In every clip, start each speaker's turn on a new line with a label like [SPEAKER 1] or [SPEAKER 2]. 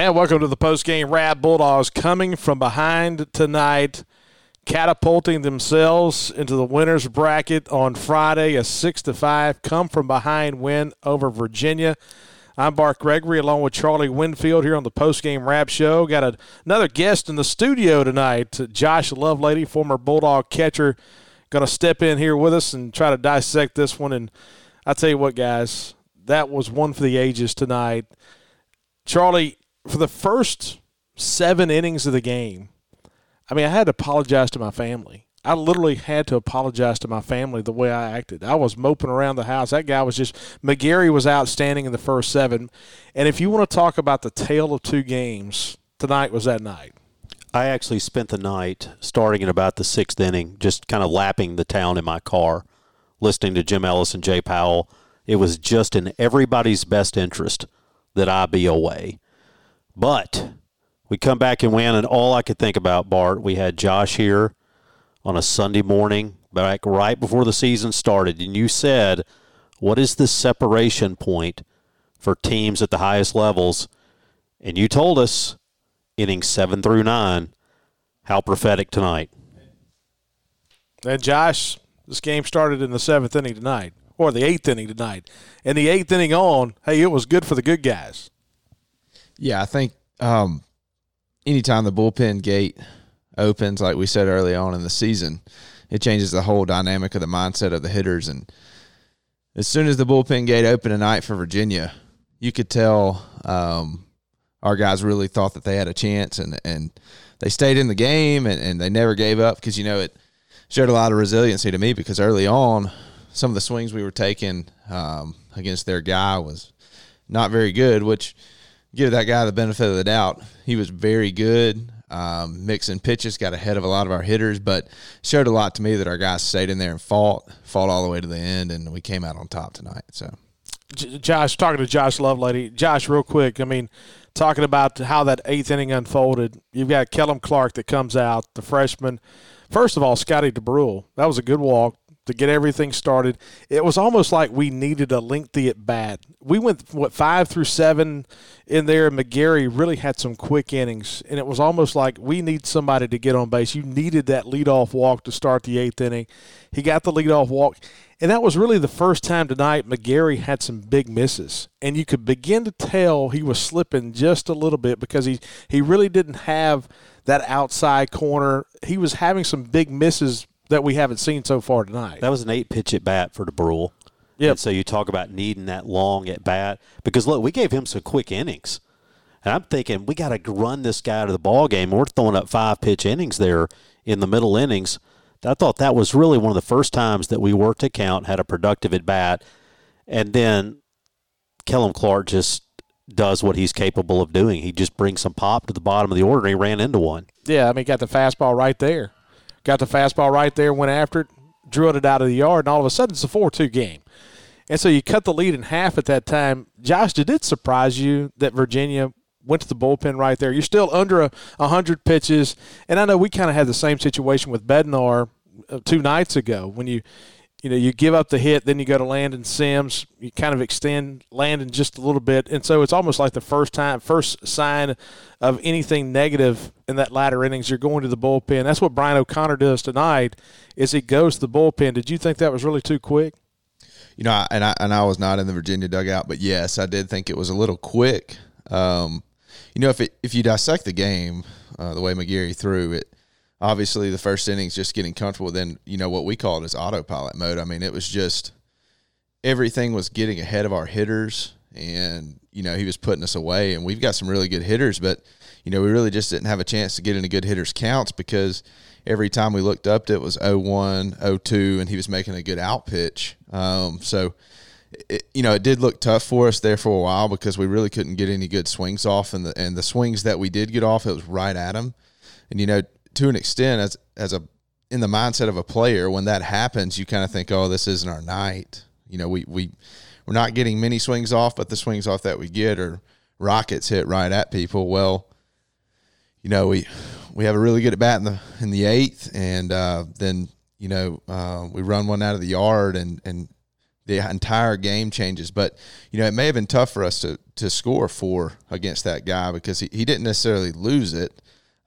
[SPEAKER 1] And welcome to the post-game wrap. Bulldogs coming from behind tonight, catapulting themselves into the winners bracket on Friday. A six to five come from behind win over Virginia. I'm Bart Gregory along with Charlie Winfield here on the post-game wrap show. Got a, another guest in the studio tonight, Josh Lovelady, former Bulldog catcher, going to step in here with us and try to dissect this one. And I tell you what, guys, that was one for the ages tonight. Charlie, for the first seven innings of the game, I mean, I had to apologize to my family. I literally had to apologize to my family the way I acted. I was moping around the house. That guy was just McGarry was outstanding in the first seven. And if you want to talk about the tale of two games, tonight was that night.
[SPEAKER 2] I actually spent the night starting in about the sixth inning, just kind of lapping the town in my car, listening to Jim Ellis and Jay Powell. It was just in everybody's best interest that I be away. But we come back and win, and all I could think about, Bart, we had Josh here on a Sunday morning, back right before the season started, and you said, What is the separation point for teams at the highest levels? And you told us, innings seven through nine, how prophetic tonight.
[SPEAKER 1] And Josh, this game started in the seventh inning tonight, or the eighth inning tonight. And the eighth inning on, hey, it was good for the good guys.
[SPEAKER 3] Yeah, I think um, anytime the bullpen gate opens, like we said early on in the season, it changes the whole dynamic of the mindset of the hitters. And as soon as the bullpen gate opened tonight for Virginia, you could tell um, our guys really thought that they had a chance, and and they stayed in the game, and, and they never gave up because you know it showed a lot of resiliency to me because early on, some of the swings we were taking um, against their guy was not very good, which – give that guy the benefit of the doubt. He was very good. Um, mixing pitches, got ahead of a lot of our hitters, but showed a lot to me that our guys stayed in there and fought, fought all the way to the end, and we came out on top tonight. So,
[SPEAKER 1] Josh, talking to Josh Lovelady, Josh, real quick. I mean, talking about how that eighth inning unfolded. You've got Kellum Clark that comes out, the freshman. First of all, Scotty Dubrule, that was a good walk to get everything started. It was almost like we needed a lengthy at bat. We went what five through seven in there. and McGarry really had some quick innings, and it was almost like we need somebody to get on base. You needed that leadoff walk to start the eighth inning. He got the leadoff walk, and that was really the first time tonight McGarry had some big misses, and you could begin to tell he was slipping just a little bit because he he really didn't have that outside corner. He was having some big misses that we haven't seen so far tonight.
[SPEAKER 2] That was an eight pitch at bat for Dubrule.
[SPEAKER 1] Yeah.
[SPEAKER 2] So you talk about needing that long at bat because look, we gave him some quick innings, and I'm thinking we got to run this guy to the ball game. We're throwing up five pitch innings there in the middle innings. I thought that was really one of the first times that we worked a count, had a productive at bat, and then Kellum Clark just does what he's capable of doing. He just brings some pop to the bottom of the order. and He ran into one.
[SPEAKER 1] Yeah, I mean, got the fastball right there got the fastball right there, went after it, drilled it out of the yard, and all of a sudden it's a 4 2 game. And so you cut the lead in half at that time. Josh, did it surprise you that Virginia went to the bullpen right there? You're still under a 100 pitches. And I know we kind of had the same situation with Bednar uh, two nights ago when you you know, you give up the hit, then you go to Landon Sims. You kind of extend Landon just a little bit, and so it's almost like the first time, first sign of anything negative in that latter innings. You're going to the bullpen. That's what Brian O'Connor does tonight. Is he goes to the bullpen? Did you think that was really too quick?
[SPEAKER 3] You know, and I and I was not in the Virginia dugout, but yes, I did think it was a little quick. Um, you know, if it, if you dissect the game, uh, the way McGarry threw it obviously the first innings just getting comfortable. Then you know what we call it is autopilot mode. I mean, it was just everything was getting ahead of our hitters, and you know he was putting us away. And we've got some really good hitters, but you know we really just didn't have a chance to get into good hitters counts because every time we looked up, it was 0-1, 0-2, and he was making a good out pitch. Um, so. It, you know, it did look tough for us there for a while because we really couldn't get any good swings off, and the and the swings that we did get off, it was right at him. And you know, to an extent, as as a in the mindset of a player, when that happens, you kind of think, "Oh, this isn't our night." You know, we we we're not getting many swings off, but the swings off that we get are rockets hit right at people. Well, you know, we we have a really good at bat in the in the eighth, and uh, then you know uh, we run one out of the yard, and and the entire game changes. But you know, it may have been tough for us to to score four against that guy because he, he didn't necessarily lose it.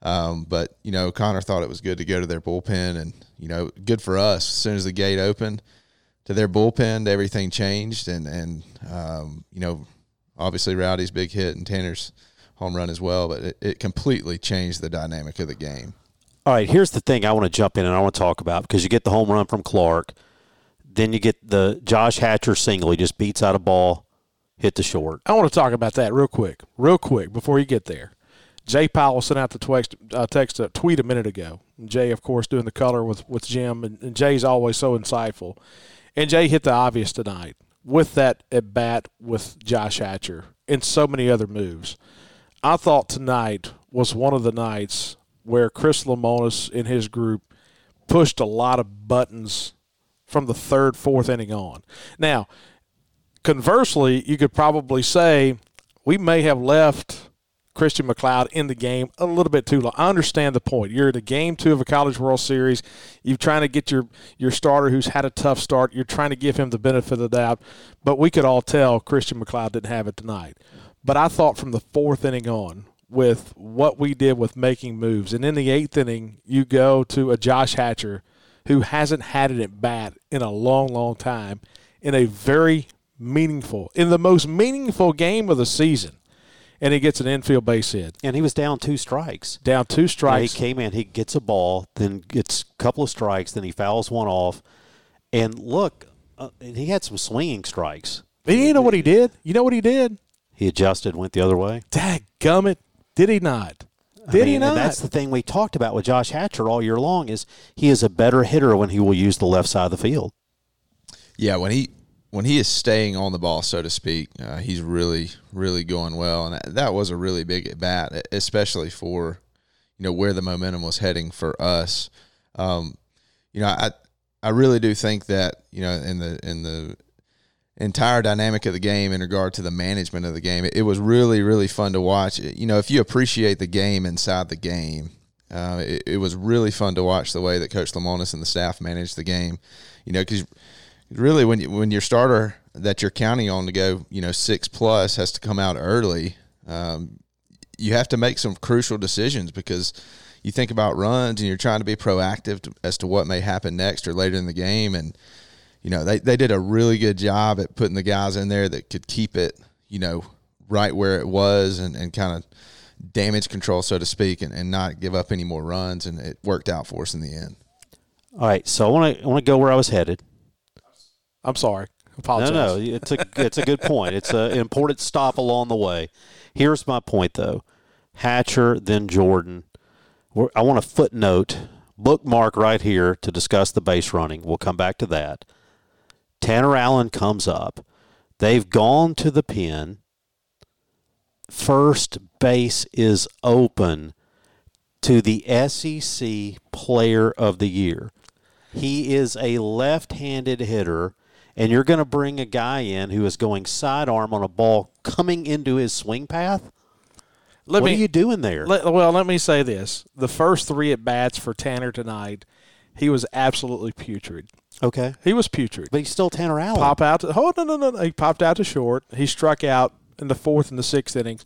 [SPEAKER 3] Um, but you know, Connor thought it was good to go to their bullpen, and you know, good for us. As soon as the gate opened to their bullpen, everything changed, and and um, you know, obviously Rowdy's big hit and Tanner's home run as well, but it, it completely changed the dynamic of the game.
[SPEAKER 2] All right, here's the thing I want to jump in and I want to talk about because you get the home run from Clark, then you get the Josh Hatcher single. He just beats out a ball, hit the short.
[SPEAKER 1] I want to talk about that real quick, real quick before you get there. Jay Powell sent out the text, uh, text a tweet a minute ago. Jay, of course, doing the color with, with Jim, and, and Jay's always so insightful. And Jay hit the obvious tonight with that at bat with Josh Hatcher and so many other moves. I thought tonight was one of the nights where Chris Lemonis and his group pushed a lot of buttons from the third, fourth inning on. Now, conversely, you could probably say we may have left Christian MacLeod in the game a little bit too long. I understand the point. You're the game two of a College World Series. You're trying to get your, your starter who's had a tough start. You're trying to give him the benefit of the doubt. But we could all tell Christian MacLeod didn't have it tonight. But I thought from the fourth inning on, with what we did with making moves, and in the eighth inning, you go to a Josh Hatcher who hasn't had it at bat in a long, long time in a very meaningful, in the most meaningful game of the season and he gets an infield base hit.
[SPEAKER 2] And he was down two strikes.
[SPEAKER 1] Down two strikes.
[SPEAKER 2] he came in, he gets a ball, then gets a couple of strikes, then he fouls one off. And look, uh, he had some swinging strikes.
[SPEAKER 1] But you know what he did? You know what he did?
[SPEAKER 2] He adjusted, went the other way.
[SPEAKER 1] Dadgummit. Did he not? Did
[SPEAKER 2] I mean,
[SPEAKER 1] he not?
[SPEAKER 2] that's the thing we talked about with Josh Hatcher all year long is he is a better hitter when he will use the left side of the field.
[SPEAKER 3] Yeah, when he when he is staying on the ball, so to speak, uh, he's really, really going well, and that, that was a really big at bat, especially for you know where the momentum was heading for us. Um, you know, I I really do think that you know in the in the entire dynamic of the game in regard to the management of the game, it, it was really, really fun to watch. You know, if you appreciate the game inside the game, uh, it, it was really fun to watch the way that Coach Lemonis and the staff managed the game. You know, because really when you, when your starter that you're counting on to go, you know, six plus has to come out early. Um, you have to make some crucial decisions because you think about runs and you're trying to be proactive to, as to what may happen next or later in the game. And you know, they they did a really good job at putting the guys in there that could keep it, you know, right where it was and, and kind of damage control, so to speak, and, and not give up any more runs. And it worked out for us in the end.
[SPEAKER 2] All right, so I want to I want to go where I was headed.
[SPEAKER 1] I'm sorry. Apologize.
[SPEAKER 2] No, no, it's a it's a good point. It's an important stop along the way. Here's my point, though: Hatcher, then Jordan. I want a footnote, bookmark right here to discuss the base running. We'll come back to that. Tanner Allen comes up. They've gone to the pin. First base is open to the SEC Player of the Year. He is a left-handed hitter and you're going to bring a guy in who is going sidearm on a ball coming into his swing path? Let what me, are you doing there?
[SPEAKER 1] Let, well, let me say this: the first three at bats for Tanner tonight, he was absolutely putrid.
[SPEAKER 2] Okay,
[SPEAKER 1] he was putrid,
[SPEAKER 2] but he's still Tanner Allen.
[SPEAKER 1] Pop out. To, oh no, no, no, no! He popped out to short. He struck out in the fourth and the sixth innings.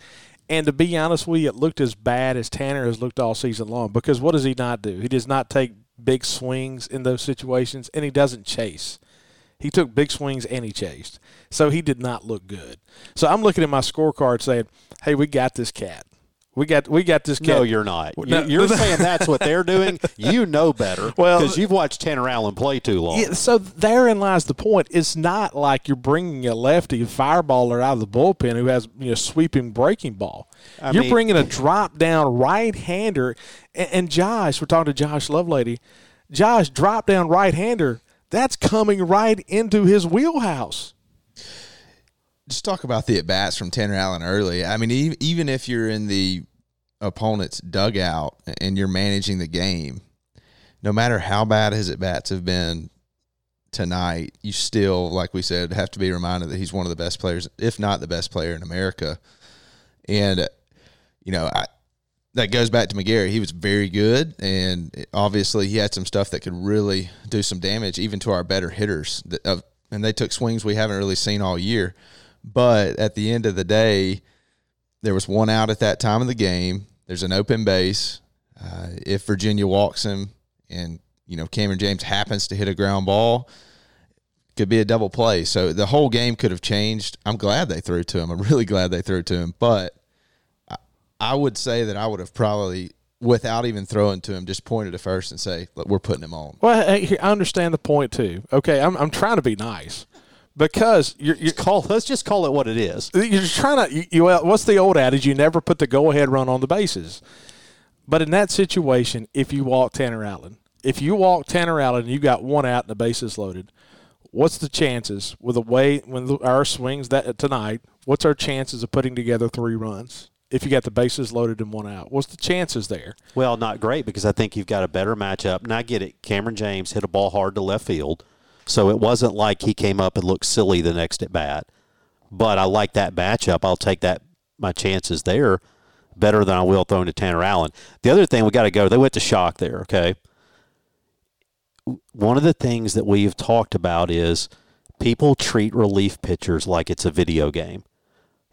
[SPEAKER 1] And to be honest with you, it looked as bad as Tanner has looked all season long. Because what does he not do? He does not take big swings in those situations, and he doesn't chase. He took big swings and he chased. So he did not look good. So I'm looking at my scorecard saying, hey, we got this cat. We got we got this cat.
[SPEAKER 2] No, you're not. No, you're saying that's what they're doing. You know better. Well, because you've watched Tanner Allen play too long.
[SPEAKER 1] Yeah, so therein lies the point. It's not like you're bringing a lefty fireballer out of the bullpen who has you know sweeping breaking ball. I you're mean, bringing a drop down right hander. And, and Josh, we're talking to Josh Lovelady. Josh, drop down right hander that's coming right into his wheelhouse.
[SPEAKER 3] Just talk about the at bats from Tanner Allen early. I mean, even if you're in the opponent's dugout and you're managing the game, no matter how bad his at bats have been tonight, you still, like we said, have to be reminded that he's one of the best players, if not the best player in America. And, you know, I, that goes back to McGarry. He was very good, and obviously he had some stuff that could really do some damage, even to our better hitters. And they took swings we haven't really seen all year. But at the end of the day, there was one out at that time of the game. There's an open base. Uh, if Virginia walks him, and you know Kamren James happens to hit a ground ball, could be a double play. So the whole game could have changed. I'm glad they threw to him. I'm really glad they threw to him. But I, I would say that I would have probably, without even throwing to him, just pointed to first and say, Look, "We're putting him on."
[SPEAKER 1] Well, hey, I understand the point too. Okay, I'm I'm trying to be nice because you're, you're
[SPEAKER 2] call. Let's just call it what it is.
[SPEAKER 1] You're trying to. You, you, what's the old adage? You never put the go-ahead run on the bases. But in that situation, if you walk Tanner Allen, if you walk Tanner Allen and you got one out and the bases loaded, what's the chances with the way when our swings that tonight? What's our chances of putting together three runs? If you got the bases loaded and one out, what's the chances there?
[SPEAKER 2] Well, not great because I think you've got a better matchup. And I get it. Kamren James hit a ball hard to left field, so it wasn't like he came up and looked silly the next at bat. But I like that matchup. I'll take that my chances there better than I will throwing to Tanner Allen. The other thing we got to go. They went to shock there. Okay. One of the things that we've talked about is people treat relief pitchers like it's a video game.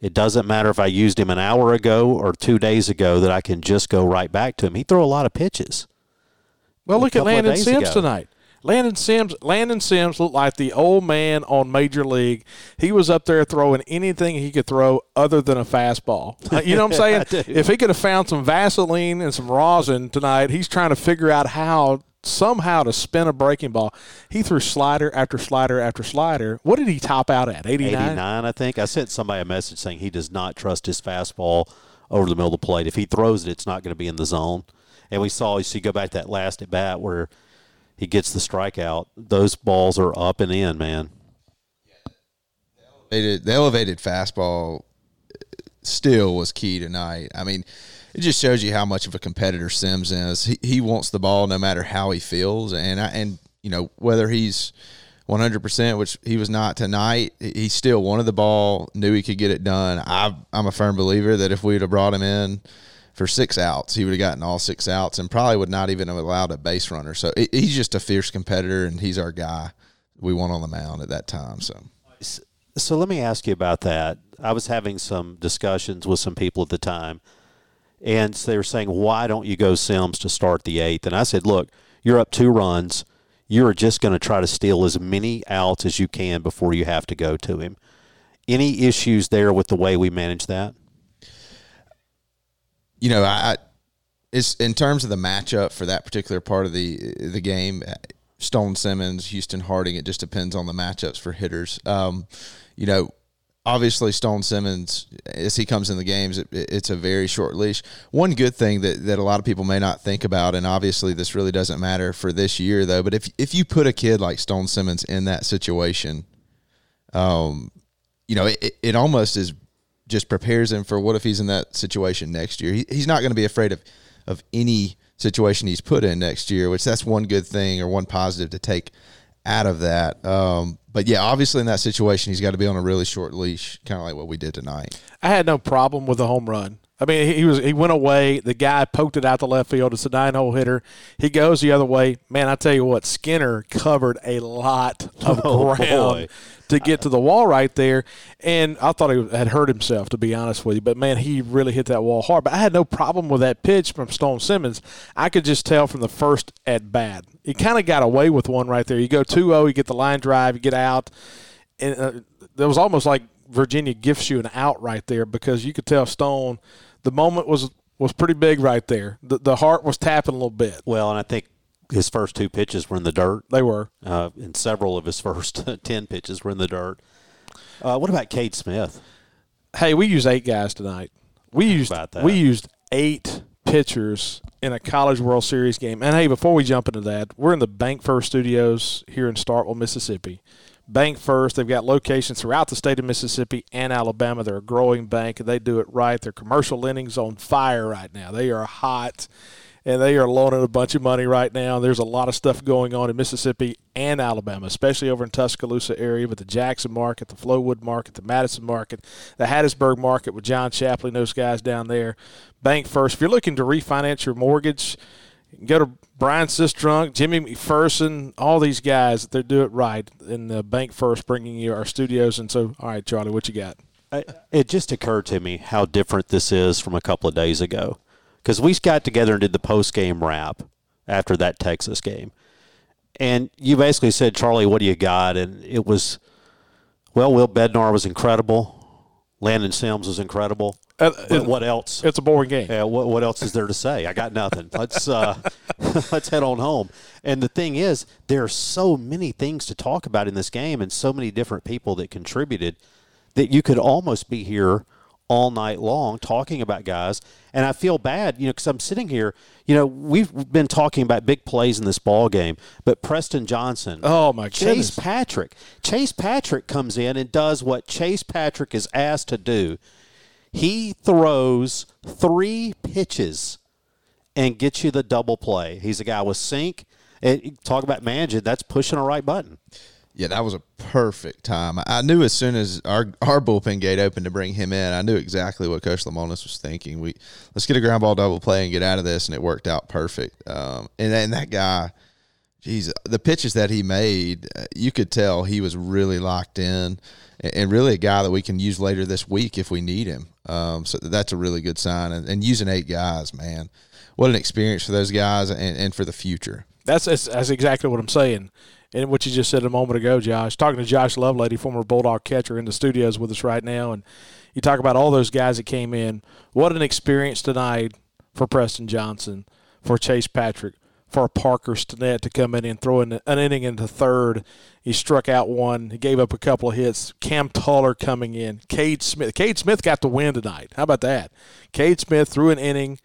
[SPEAKER 2] It doesn't matter if I used him an hour ago or two days ago that I can just go right back to him. He threw a lot of pitches.
[SPEAKER 1] Well, look at Landon Sims ago. tonight. Landon Sims Landon Sims looked like the old man on Major League. He was up there throwing anything he could throw other than a fastball. You know what I'm saying? if he could have found some Vaseline and some rosin tonight, he's trying to figure out how somehow to spin a breaking ball. He threw slider after slider after slider. What did he top out at? 89?
[SPEAKER 2] 89, I think. I sent somebody a message saying he does not trust his fastball over the middle of the plate. If he throws it, it's not going to be in the zone. And we saw, you see, go back to that last at bat where – he gets the strikeout. Those balls are up and in, man.
[SPEAKER 3] The elevated fastball still was key tonight. I mean, it just shows you how much of a competitor Sims is. He, he wants the ball no matter how he feels, and I, and you know whether he's 100%, which he was not tonight. He still wanted the ball, knew he could get it done. I, I'm a firm believer that if we'd have brought him in for six outs. He would have gotten all six outs and probably would not even have allowed a base runner. So he's just a fierce competitor, and he's our guy we want on the mound at that time. So.
[SPEAKER 2] So let me ask you about that. I was having some discussions with some people at the time, and they were saying, "Why don't you go Sims to start the eighth? And I said, "Look, you're up two runs. You're just going to try to steal as many outs as you can before you have to go to him." Any issues there with the way we manage that?
[SPEAKER 3] you know, I, it's in terms of the matchup for that particular part of the the game. Stone Simmons, Houston Harding. It just depends on the matchups for hitters. Um, you know, obviously Stone Simmons, as he comes in the games, it, it's a very short leash. One good thing that, that a lot of people may not think about, and obviously this really doesn't matter for this year though, but if if you put a kid like Stone Simmons in that situation, um, you know, it, it almost is just prepares him for what if he's in that situation next year. He, he's not going to be afraid of of any situation he's put in next year, which that's one good thing or one positive to take out of that. Um, but yeah, obviously in that situation, he's got to be on a really short leash, kind of like what we did tonight.
[SPEAKER 1] I had no problem with the home run. I mean, he was he went away. The guy poked it out the left field. It's a nine hole hitter. He goes the other way. Man, I tell you what, Skinner covered a lot of oh, ground boy. to get to the wall right there. And I thought he had hurt himself, to be honest with you. But man, he really hit that wall hard. But I had no problem with that pitch from Stone Simmons. I could just tell from the first at bat. He kind of got away with one right there. You go 2-0, you get the line drive, you get out, and uh, it was almost like Virginia gifts you an out right there because you could tell Stone the moment was was pretty big right there. The the heart was tapping a little bit.
[SPEAKER 2] Well, and I think his first two pitches were in the dirt.
[SPEAKER 1] They were,
[SPEAKER 2] uh, and several of his first ten pitches were in the dirt. Uh, what about Cade Smith?
[SPEAKER 1] Hey, we used eight guys tonight. We used we used eight pitchers in a College World Series game. And hey, before we jump into that, we're in the Bank First Studios here in Starkville, Mississippi. Bank First. They've got locations throughout the state of Mississippi and Alabama. They're a growing bank, and they do it right. Their commercial lending's on fire right now. They are hot, and they are loaning a bunch of money right now. There's a lot of stuff going on in Mississippi and Alabama, especially over in Tuscaloosa area with the Jackson market, the Flowood market, the Madison market, the Hattiesburg market with John Chaplin, those guys down there. Bank First. If you're looking to refinance your mortgage – Go to Brian Sistrunk, Jimmy McPherson, all these guys. They do it right in the Bank First, bringing you our studios. And so, all right, Charlie, what you got?
[SPEAKER 2] It just occurred to me how different this is from a couple of days ago, because we got together and did the post game wrap after that Texas game, and you basically said, "Charlie, what do you got?" And it was, well, Will Bednar was incredible, Landon Sims was incredible.
[SPEAKER 1] Uh,
[SPEAKER 2] what else?
[SPEAKER 1] It's a boring game.
[SPEAKER 2] Yeah, what, what else is there to say? I got nothing. Let's uh, let's head on home. And the thing is, there are so many things to talk about in this game, and so many different people that contributed that you could almost be here all night long talking about guys. And I feel bad, you know, because I'm sitting here. You know, we've been talking about big plays in this ball game, but Preston Johnson,
[SPEAKER 1] Oh, my
[SPEAKER 2] Chase
[SPEAKER 1] goodness.
[SPEAKER 2] Patrick, Chase Patrick comes in and does what Chase Patrick is asked to do. He throws three pitches and gets you the double play. He's a guy with sink. And talk about managing, that's pushing a right button.
[SPEAKER 3] Yeah, that was a perfect time. I knew as soon as our our bullpen gate opened to bring him in, I knew exactly what Coach Lemonis was thinking. We let's get a ground ball double play and get out of this, and it worked out perfect. Um, and and that guy, geez, the pitches that he made, uh, you could tell he was really locked in, and, really a guy that we can use later this week if we need him. Um, so that's a really good sign. And, and using eight guys, man, what an experience for those guys and, and for the future.
[SPEAKER 1] That's, that's that's exactly what I'm saying, and what you just said a moment ago, Josh. Talking to Josh Lovelady, former Bulldog catcher, in the studios with us right now, and you talk about all those guys that came in. What an experience tonight for Preston Johnson, for Chase Patrick, for Parker Stinnett to come in and throw in an inning into third. He struck out one. He gave up a couple of hits. Cam Tuller coming in. Cade Smith. Cade Smith got the win tonight. How about that? Cade Smith threw an inning,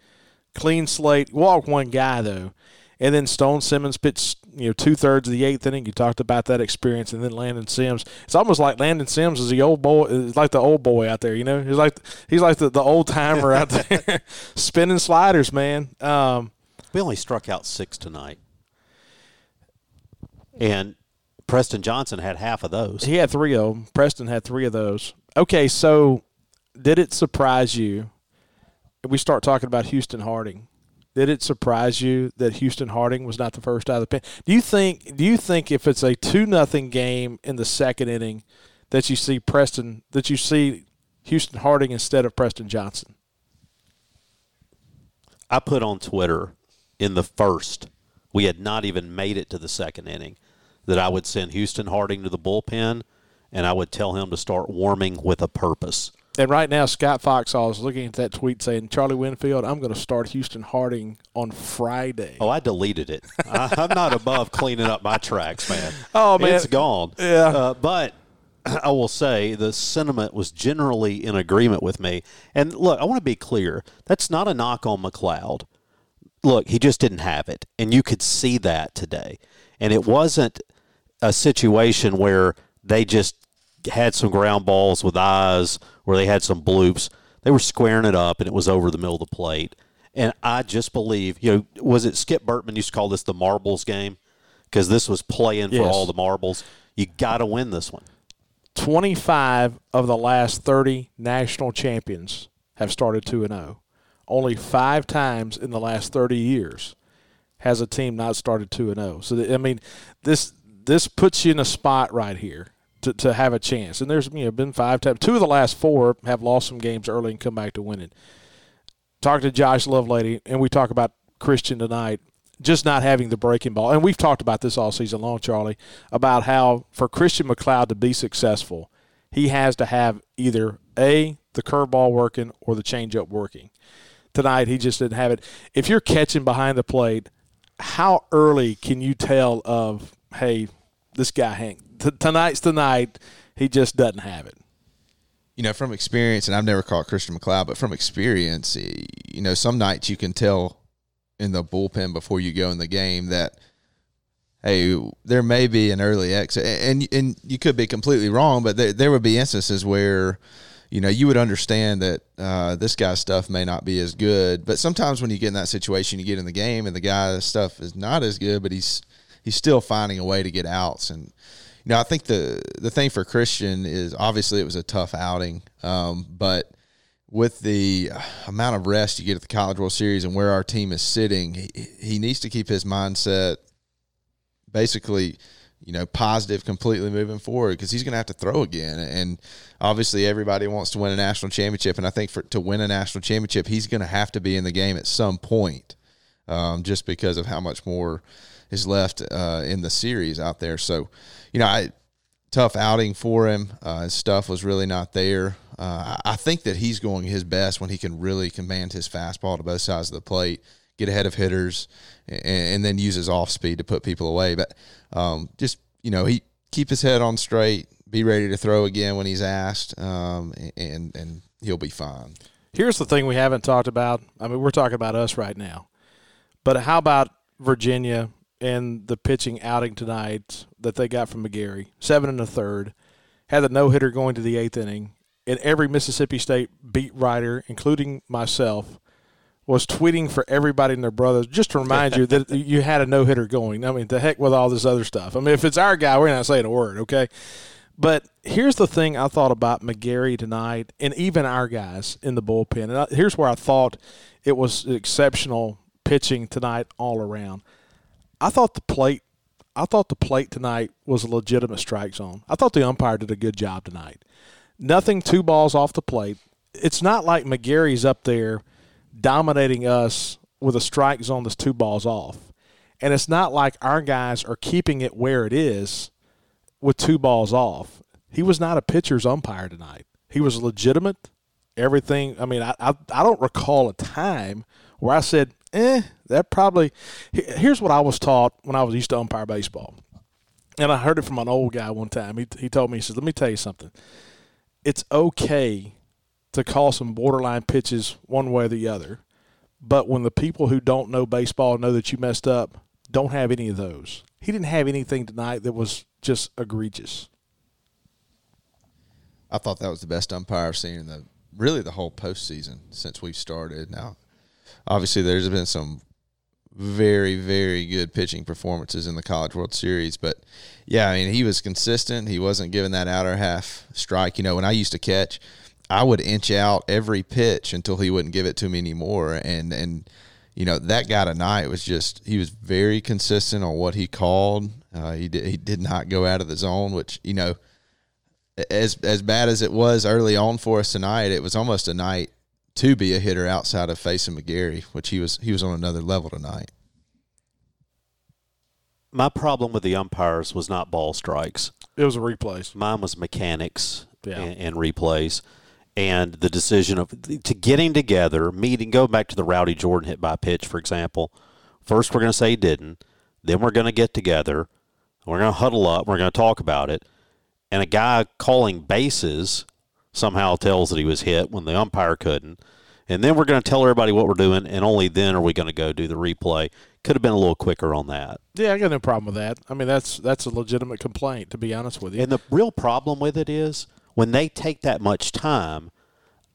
[SPEAKER 1] clean slate. Walked one guy though. And then Stone Simmons pitched, you know, two thirds of the eighth inning. You talked about that experience, and then Landon Sims. It's almost like Landon Sims is the old boy, is like the old boy out there. You know, he's like he's like the, the old timer out there, spinning sliders, man. Um,
[SPEAKER 2] We only struck out six tonight. And Preston Johnson had half of those.
[SPEAKER 1] he had three of them. Preston had three of those. Okay, so did it surprise you? We start talking about Houston Harding. Did it surprise you that Houston Harding was not the first out of the pen? Do you think? Do you think if it's a two nothing game in the second inning, that you see Preston, that you see Houston Harding instead of Preston Johnson?
[SPEAKER 2] I put on Twitter in the first, we had not even made it to the second inning, that I would send Houston Harding to the bullpen and I would tell him to start warming with a purpose.
[SPEAKER 1] And right now, Scott Foxhall is looking at that tweet saying, "Charlie Winfield, I'm going to start Houston Harding on Friday."
[SPEAKER 2] Oh, I deleted it. I, I'm not above cleaning up my tracks, man.
[SPEAKER 1] Oh, man.
[SPEAKER 2] it's gone.
[SPEAKER 1] Yeah.
[SPEAKER 2] Uh, but I will say the sentiment was generally in agreement with me. And look, I want to be clear. That's not a knock on MacLeod. Look, he just didn't have it, and you could see that today. And it wasn't a situation where they just had some ground balls with eyes, where they had some bloops. They were squaring it up, and it was over the middle of the plate. And I just believe, you know, was it Skip Bertman used to call this the marbles game? Because this was playing for
[SPEAKER 1] Yes.
[SPEAKER 2] all the marbles. You got to win this one.
[SPEAKER 1] 25 of the last 30 national champions have started 2 and 0. Only 5 times in the last 30 years has a team not started 2 and 0. So I mean, this this puts you in a spot right here to, to have a chance. And there's you know been 5 times. Two of the last 4 have lost some games early and come back to winning. Talk to Josh Lovelady and we talk about Christian tonight just not having the breaking ball. And we've talked about this all season long, Charlie, about how for Christian MacLeod to be successful, he has to have either A, the curveball working or the changeup working. Tonight, he just didn't have it. If you're catching behind the plate, how early can you tell of, hey, this guy Hank. T- tonight's the night, he just doesn't have it.
[SPEAKER 3] you know, from experience, and I've never caught Christian MacLeod, but from experience, you know, some nights you can tell in the bullpen before you go in the game that, hey, there may be an early exit, and and you could be completely wrong, but there, there would be instances where, you know, you would understand that uh, this guy's stuff may not be as good, but sometimes when you get in that situation, you get in the game and the guy's stuff is not as good, but he's he's still finding a way to get outs and you know, I think the the thing for Christian is obviously it was a tough outing, um, but with the amount of rest you get at the College World Series and where our team is sitting, he, he needs to keep his mindset basically, you know, positive completely moving forward because he's going to have to throw again. And obviously, everybody wants to win a national championship. And I think for to win a national championship, he's going to have to be in the game at some point um, just because of how much more is left uh, in the series out there. So, you know, I tough outing for him. Uh, his stuff was really not there. Uh, I think that he's going his best when he can really command his fastball to both sides of the plate, get ahead of hitters, and, and then use his off speed to put people away. But um, just you know, he keep his head on straight, be ready to throw again when he's asked, um, and and he'll be fine.
[SPEAKER 1] Here's the thing we haven't talked about. I mean, we're talking about us right now, but how about Virginia and the pitching outing tonight that they got from McGarry, seven and a third, had the no hitter going to the eighth inning, and every Mississippi State beat writer, including myself, was tweeting for everybody and their brothers just to remind you that you had a no hitter going. I mean, the heck with all this other stuff. I mean, if it's our guy, we're not saying a word, okay? But here's the thing I thought about McGarry tonight, and even our guys in the bullpen. And here's where I thought it was exceptional pitching tonight all around. I thought the plate I thought the plate tonight was a legitimate strike zone. I thought the umpire did a good job tonight. Nothing two balls off the plate. It's not like McGarry's up there dominating us with a strike zone that's two balls off. And it's not like our guys are keeping it where it is with two balls off. He was not a pitcher's umpire tonight. He was legitimate. Everything. I mean, I, I, I don't recall a time where I said, eh, that probably. Here's what I was taught when I was used to umpire baseball, and I heard it from an old guy one time. He he told me he says, "Let me tell you something. It's okay to call some borderline pitches one way or the other, but when the people who don't know baseball know that you messed up, don't have any of those. He didn't have anything tonight that was just egregious.
[SPEAKER 3] I thought that was the best umpire I've seen in the really the whole postseason since we've started. Now, obviously, there's been some very, very good pitching performances in the College World Series. But yeah, I mean, he was consistent. He wasn't giving that outer half strike. You know, when I used to catch, I would inch out every pitch until he wouldn't give it to me anymore. And, and, you know, that guy tonight was just, he was very consistent on what he called. Uh, he, did, he did not go out of the zone, which, you know, as, as bad as it was early on for us tonight, it was almost a night to be a hitter outside of facing McGarry, which he was he was on another level tonight.
[SPEAKER 2] My problem with the umpires was not ball strikes.
[SPEAKER 1] It was a replays.
[SPEAKER 2] Mine was mechanics yeah. and, and, replays, and the decision of to getting together, meeting. Go back to the Rowdy Jordan hit by pitch, for example. First, we're going to say he didn't. Then we're going to get together. We're going to huddle up. We're going to talk about it. And a guy calling bases somehow tells that he was hit when the umpire couldn't. And then we're going to tell everybody what we're doing, and only then are we going to go do the replay. Could have been a little quicker on that.
[SPEAKER 1] Yeah, I got no problem with that. I mean, that's that's a legitimate complaint, to be honest with you.
[SPEAKER 2] And the real problem with it is when they take that much time,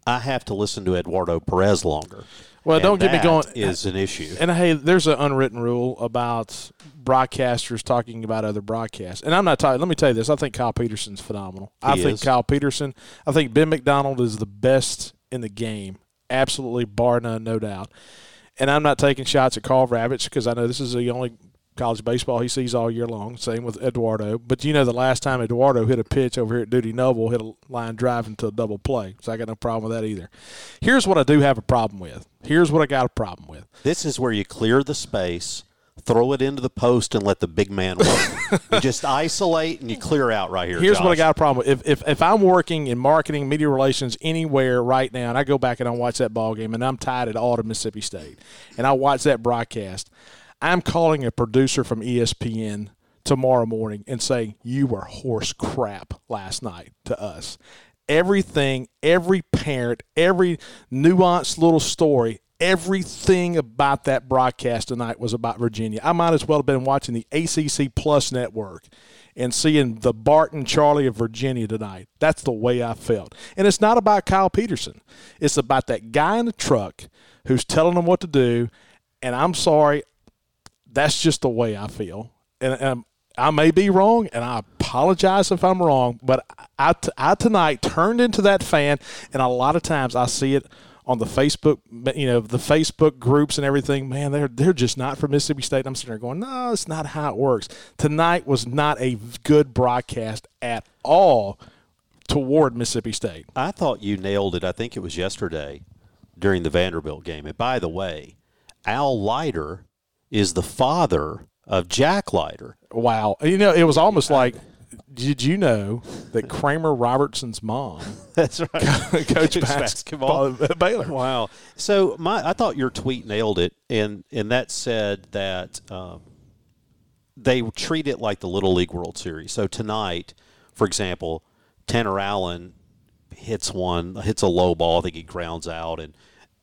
[SPEAKER 2] I have to listen to Eduardo Perez longer.
[SPEAKER 1] Well,
[SPEAKER 2] and
[SPEAKER 1] don't get me going.
[SPEAKER 2] Is an issue.
[SPEAKER 1] And hey, there's an unwritten rule about broadcasters talking about other broadcasts. And I'm not talking. Let me tell you this. I think Kyle Peterson's phenomenal. He I is. think Kyle Peterson. I think Ben McDonald is the best in the game, absolutely bar none, no doubt. And I'm not taking shots at Karl Ravech because I know this is the only college baseball he sees all year long. Same with Eduardo. But you know, the last time Eduardo hit a pitch over here at Dudy Noble, hit a line drive into a double play. So I got no problem with that either. Here's what I do have a problem with. Here's what I got a problem with.
[SPEAKER 2] This is where you clear the space, throw it into the post, and let the big man work. you just isolate and you clear out right here.
[SPEAKER 1] Here's
[SPEAKER 2] Josh.
[SPEAKER 1] what I got a problem with. If, if if I'm working in marketing, media relations anywhere right now, and I go back and I watch that ball game, and I'm tied at all to Mississippi State, and I watch that broadcast – I'm calling a producer from ESPN tomorrow morning and saying, You were horse crap last night to us. Everything, every parent, every nuanced little story, everything about that broadcast tonight was about Virginia. I might as well have been watching the ACC Plus network and seeing the Barton Charlie of Virginia tonight. That's the way I felt. And it's not about Kyle Peterson, it's about that guy in the truck who's telling them what to do. And I'm sorry, that's just the way I feel. And, and I may be wrong, and I apologize if I'm wrong, but I, I tonight turned into that fan, and a lot of times I see it on the Facebook, you know, the Facebook groups and everything. Man, they're they're just not from Mississippi State. And I'm sitting there going, no, it's not how it works. Tonight was not a good broadcast at all toward Mississippi State.
[SPEAKER 2] I thought you nailed it. I think it was yesterday during the Vanderbilt game. And by the way, Al Leiter is the father of Jack Leiter.
[SPEAKER 1] Wow. You know, it was almost like did you know that Kramer Robertson's mom?
[SPEAKER 2] That's right.
[SPEAKER 1] Coach basketball at Baylor.
[SPEAKER 2] Wow. So my, I thought your tweet nailed it, and and that said that um, they treat it like the Little League World Series. So tonight, for example, Tanner Allen hits one, hits a low ball. I think he grounds out, and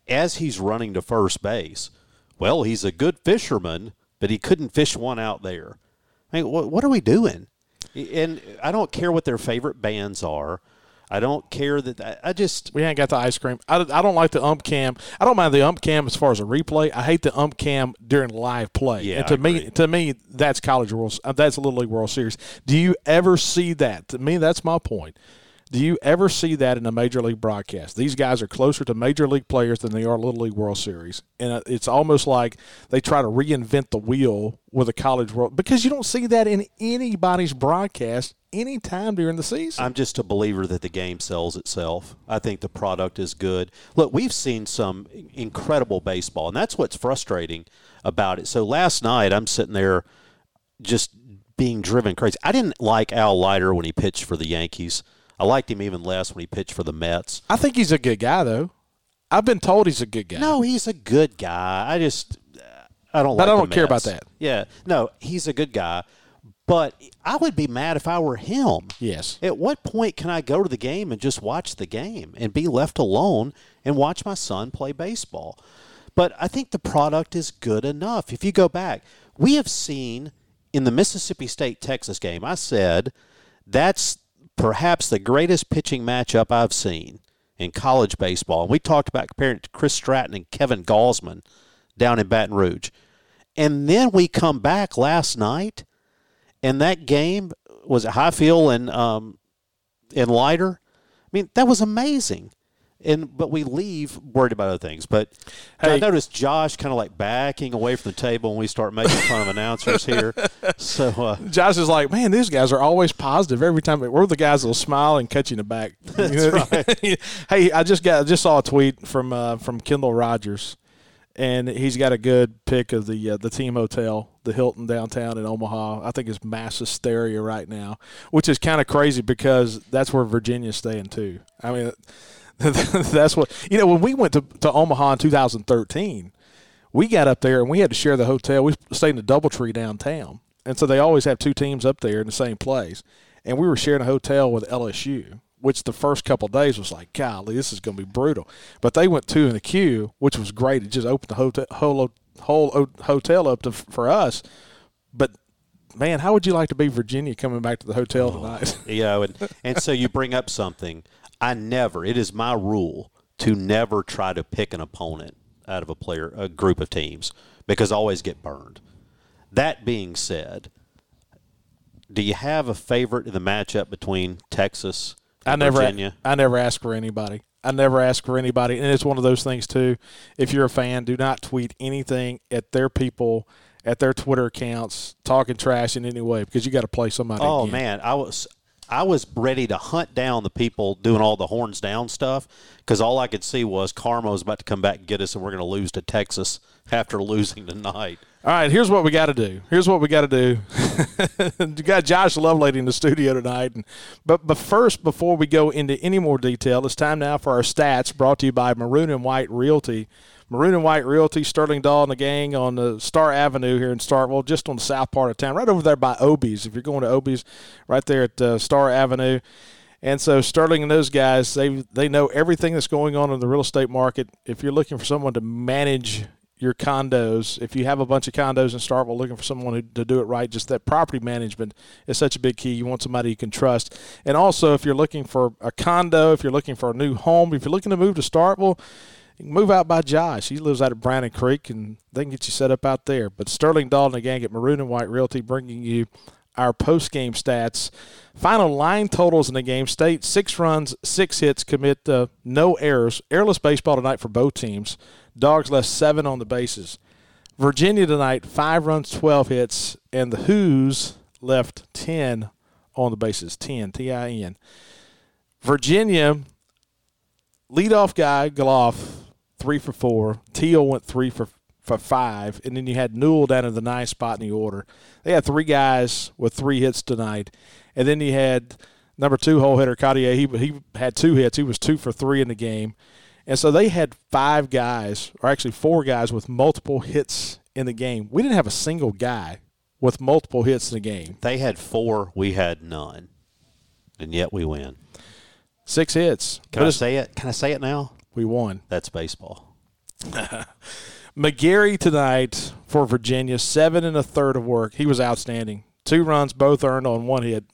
[SPEAKER 2] as he's running to first base, well, he's a good fisherman, but he couldn't fish one out there. I mean, what, what are we doing? And I don't care what their favorite bands are. I don't care that I just
[SPEAKER 1] we ain't got the ice cream. I, I don't like the ump cam. I don't mind the ump cam as far as a replay. I hate the ump cam during live play.
[SPEAKER 2] Yeah,
[SPEAKER 1] and to me, to me, that's college world. uh, That's a little league World Series. Do you ever see that? To me, that's my point. Do you ever see that in a major league broadcast? These guys are closer to major league players than they are Little League World Series, and uh, it's almost like they try to reinvent the wheel with a college world because you don't see that in anybody's broadcast anytime during the season.
[SPEAKER 2] I'm just a believer that the game sells itself. I think the product is good. Look, we've seen some incredible baseball, and that's what's frustrating about it. So last night, I'm sitting there just being driven crazy. I didn't like Al Leiter when he pitched for the Yankees. I liked him even less when he pitched for the Mets.
[SPEAKER 1] I think he's a good guy, though. I've been told he's a good guy.
[SPEAKER 2] No, he's a good guy. I just I don't.
[SPEAKER 1] But
[SPEAKER 2] like
[SPEAKER 1] I don't care about that.
[SPEAKER 2] Yeah, no, he's a good guy. But I would be mad if I were him.
[SPEAKER 1] Yes.
[SPEAKER 2] At what point can I go to the game and just watch the game and be left alone and watch my son play baseball? But I think the product is good enough. If you go back, we have seen in the Mississippi State Texas game, I said that's perhaps the greatest pitching matchup I've seen in college baseball. And we talked about comparing it to Chris Stratton and Kevin Gausman down in Baton Rouge. And then we come back last night, and that game was it Highfield and um, and Leiter. I mean, that was amazing. And but we leave worried about other things. But I
[SPEAKER 1] Hey.
[SPEAKER 2] noticed Josh kind of like backing away from the table when we start making fun of announcers here. So uh,
[SPEAKER 1] Josh is like, man, these guys are always positive every time. We're the guys that'll smile and catch you in the back. That's hey, I just got, I just saw a tweet from uh, from Kendall Rogers, and he's got a good pick of the uh, the team hotel, the Hilton downtown in Omaha. I think it's mass hysteria right now, which is kind of crazy because that's where Virginia's staying too. I mean, that's what you know. When we went to to Omaha in 2013 we got up there and we had to share the hotel. We stayed in the DoubleTree downtown, and so they always have two teams up there in the same place. And we were sharing a hotel with LSU, which the first couple of days was like, golly, this is going to be brutal. But they went two in the queue, which was great. It just opened the hotel whole, whole hotel up to for us. But man, how would you like to be Virginia coming back to the hotel oh, tonight?
[SPEAKER 2] you know, and, and so you bring up something. I never, it is my rule to never try to pick an opponent out of a player, a group of teams, because I always get burned. That being said, do you have a favorite in the matchup between Texas
[SPEAKER 1] I never,
[SPEAKER 2] Virginia?
[SPEAKER 1] I never ask for anybody. I never ask for anybody, and it's one of those things too. If you're a fan, do not tweet anything at their people, at their Twitter accounts, talking trash in any way because you got to play somebody.
[SPEAKER 2] Oh
[SPEAKER 1] again.
[SPEAKER 2] man, I was I was ready to hunt down the people doing all the horns down stuff because all I could see was Carmo was about to come back and get us, and we're going to lose to Texas after losing tonight.
[SPEAKER 1] All right, here's what we got to do. Here's what we got to do. you got Josh Lovelady in the studio tonight, and, but but first, before we go into any more detail, it's time now for our stats. Brought to you by Maroon and White Realty. Maroon and White Realty, Sterling Dahl and the gang on the Star Avenue here in Starkville, just on the south part of town, right over there by Obies. If you're going to Obies, right there at uh, Star Avenue. And so Sterling and those guys, they they know everything that's going on in the real estate market. If you're looking for someone to manage your condos, if you have a bunch of condos in Starkville looking for someone who, to do it right, just that property management is such a big key. You want somebody you can trust. And also, if you're looking for a condo, if you're looking for a new home, if you're looking to move to Starkville, you can move out by Josh. He lives out at Brandon Creek, and they can get you set up out there. But Sterling Dalton again at Maroon and White Realty, bringing you our post game stats. Final line totals in the game: State six runs, six hits, commit uh, no errors. Airless baseball tonight for both teams. Dogs left seven on the bases. Virginia tonight five runs, twelve hits, and the Who's left ten on the bases. Ten T I N. Virginia leadoff guy Gelof three for four. Teel went three for for five, and then you had Newell down in the ninth spot in the order. They had three guys with three hits tonight, and then you had number two hole hitter Cartier. He he had two hits. He was two for three in the game, and so they had five guys, or actually four guys, with multiple hits in the game. We didn't have a single guy with multiple hits in the game.
[SPEAKER 2] They had four, we had none, and yet we win.
[SPEAKER 1] Six hits.
[SPEAKER 2] Can
[SPEAKER 1] But
[SPEAKER 2] I say it? Can I say it now?
[SPEAKER 1] We won?
[SPEAKER 2] That's baseball.
[SPEAKER 1] McGarry tonight for Virginia, seven and a third of work. He was outstanding. Two runs, both earned on one hit.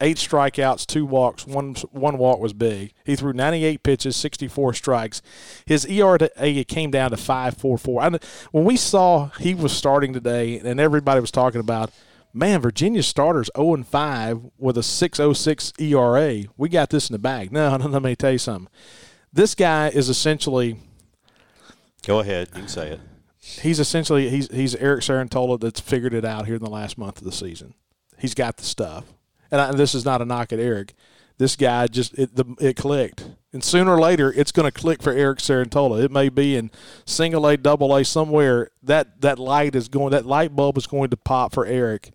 [SPEAKER 1] Eight strikeouts, two walks. One one walk was big. He threw 98 pitches, 64 strikes. His ERA came down to 5.44. I, when we saw he was starting today, and everybody was talking about, man, Virginia's starters 0 and 5 with a 6.06 ERA. We got this in the bag. No, no, let me tell you something. This guy is essentially
[SPEAKER 2] Go ahead. You can say it.
[SPEAKER 1] he's essentially he's he's Eric Cerantola that's figured it out here in the last month of the season. He's got the stuff, and, I, and this is not a knock at Eric. This guy just it the, it clicked, and sooner or later it's going to click for Eric Cerantola. It may be in single A, double A somewhere. That that light is going. That light bulb is going to pop for Eric,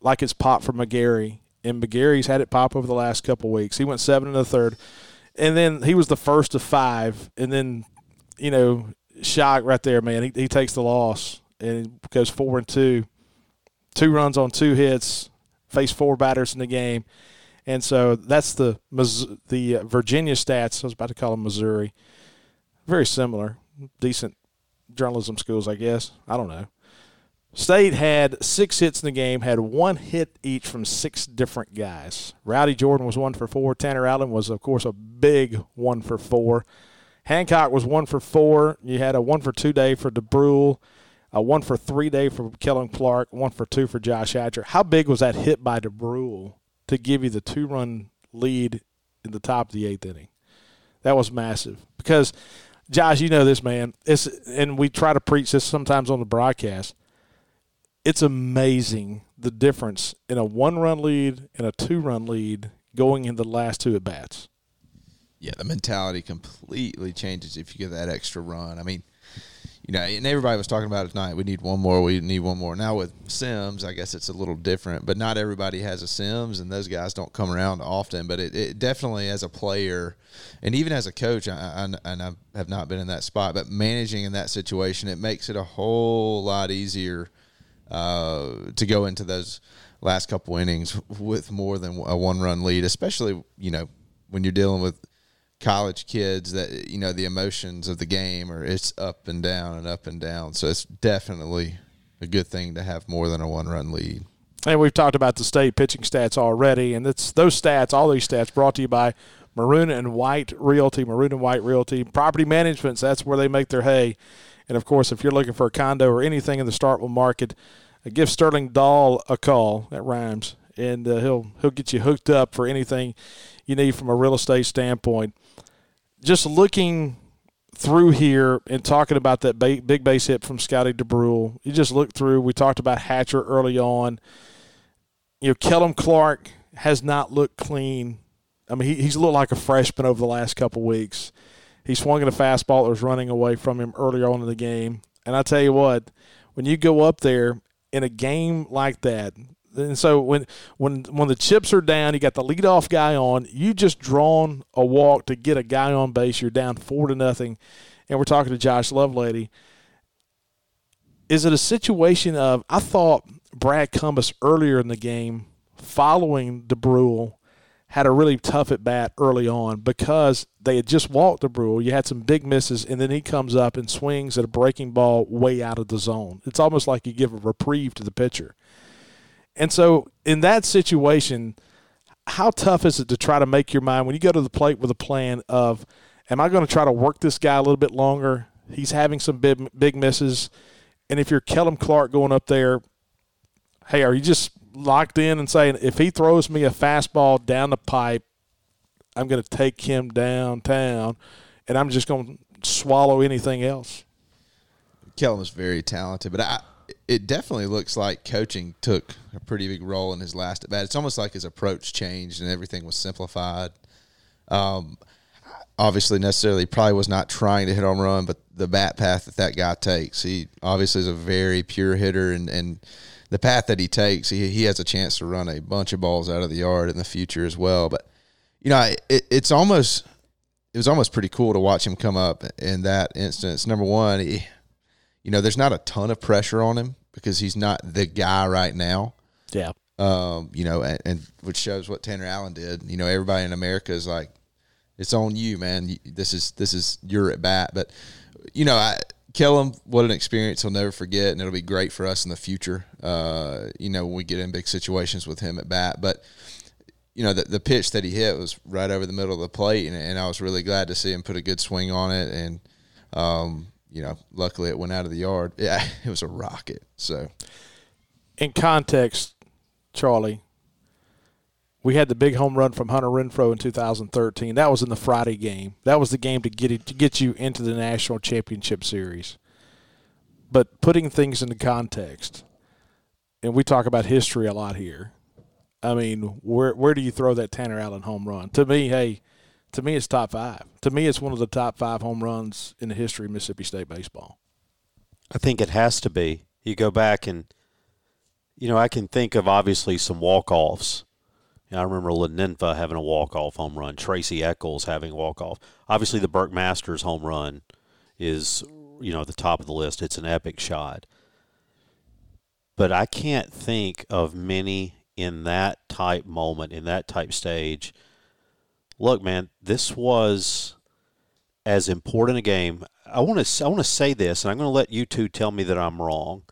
[SPEAKER 1] like it's popped for McGarry. And McGarry's had it pop over the last couple weeks. He went seven and a third, and then he was the first of five, and then you know shock right there, man. He, he takes the loss and goes four and two, two runs on two hits, faced four batters in the game, and so that's the the Virginia stats. I was about to call them Missouri. Very similar, decent journalism schools, I guess. I don't know. State had six hits in the game, had one hit each from six different guys. Rowdy Jordan was one for four. Tanner Allen was, of course, a big one for four. Hancock was one for four. You had a one for two day for Dubrule, a one for three day for Kellum Clark, one for two for Josh Hatcher. How big was that hit by Dubrule to give you the two run lead in the top of the eighth inning? That was massive because, Josh, you know this man. It's and we try to preach this sometimes on the broadcast. It's amazing the difference in a one run lead and a two run lead going in the last two at bats.
[SPEAKER 3] yeah, the mentality completely changes if you get that extra run. I mean, you know, and everybody was talking about it tonight. We need one more. We need one more. Now with Sims, I guess it's a little different, but not everybody has a Sims, and those guys don't come around often. But it, it definitely, as a player, and even as a coach, I, I, and I have not been in that spot, but managing in that situation, it makes it a whole lot easier uh, to go into those last couple innings with more than a one run lead, especially you know when you're dealing with college kids that you know the emotions of the game are it's up and down and up and down. So it's definitely a good thing to have more than a one run lead.
[SPEAKER 1] And we've talked about the state pitching stats already, and it's those stats, all these stats, brought to you by Maroon and White Realty. Maroon and White Realty, property management. So that's where they make their hay. And of course, if you're looking for a condo or anything in the Starkville market, uh, give Sterling Dahl a call. That rhymes, and uh, he'll he'll get you hooked up for anything you need from a real estate standpoint. Just looking through here and talking about that big base hit from Scotty Dubrule, you just look through. We talked about Hatcher early on. You know, Kellum Clark has not looked clean. I mean, he, he's looked like a freshman over the last couple weeks. He swung at a fastball that was running away from him earlier on in the game. And I tell you what, when you go up there in a game like that, and so when when when the chips are down, you got the leadoff guy on. You just drawn a walk to get a guy on base. You're down four to nothing, and we're talking to Josh Lovelady. Is it a situation of I thought Brad Cumbest earlier in the game, following Dubrule, had a really tough at bat early on because they had just walked Dubrule. You had some big misses, and then he comes up and swings at a breaking ball way out of the zone. It's almost like you give a reprieve to the pitcher. And so, in that situation, how tough is it to try to make your mind when you go to the plate with a plan of, am I going to try to work this guy a little bit longer? He's having some big, big misses. And if you're Kellum Clark going up there, hey, are you just locked in and saying if he throws me a fastball down the pipe, I'm going to take him downtown, and I'm just going to swallow anything else.
[SPEAKER 3] Kellum is very talented, but I, it definitely looks like coaching took a pretty big role in his last at bat. It's almost like his approach changed and everything was simplified. Um, obviously, necessarily probably was not trying to hit home run, but the bat path that that guy takes, he obviously is a very pure hitter, and and the path that he takes, he he has a chance to run a bunch of balls out of the yard in the future as well. But you know, it, it's almost it was almost pretty cool to watch him come up in that instance. Number one, he you know, there's not a ton of pressure on him because he's not the guy right now.
[SPEAKER 1] Yeah.
[SPEAKER 3] Um, you know, and, and, which shows what Tanner Allen did. You know, everybody in America is like, it's on you, man. This is this is your at bat. But you know, I Kellum, what an experience he'll never forget, and it'll be great for us in the future. Uh, you know, when we get in big situations with him at bat, but you know, the, the pitch that he hit was right over the middle of the plate, and, and I was really glad to see him put a good swing on it. And um, you know, luckily it went out of the yard. Yeah, it was a rocket. So,
[SPEAKER 1] in context, Charlie, we had the big home run from Hunter Renfroe in 2013. That was in the Friday game. That was the game to get it, to get you into the national championship series. But putting things into context, and we talk about history a lot here. I mean, where where do you throw that Tanner Allen home run? To me, hey, to me, it's top five. To me, it's one of the top five home runs in the history of Mississippi State baseball.
[SPEAKER 2] I think it has to be. You go back and, you know, I can think of obviously some walk offs. I remember Laninfa having a walk off home run, Tracy Eccles having a walk off. Obviously, the Burke Masters home run is, you know, at the top of the list. It's an epic shot. But I can't think of many in that type moment, in that type stage look, man, this was as important a game. I want to I want to say this, and I'm going to let you two tell me that I'm wrong.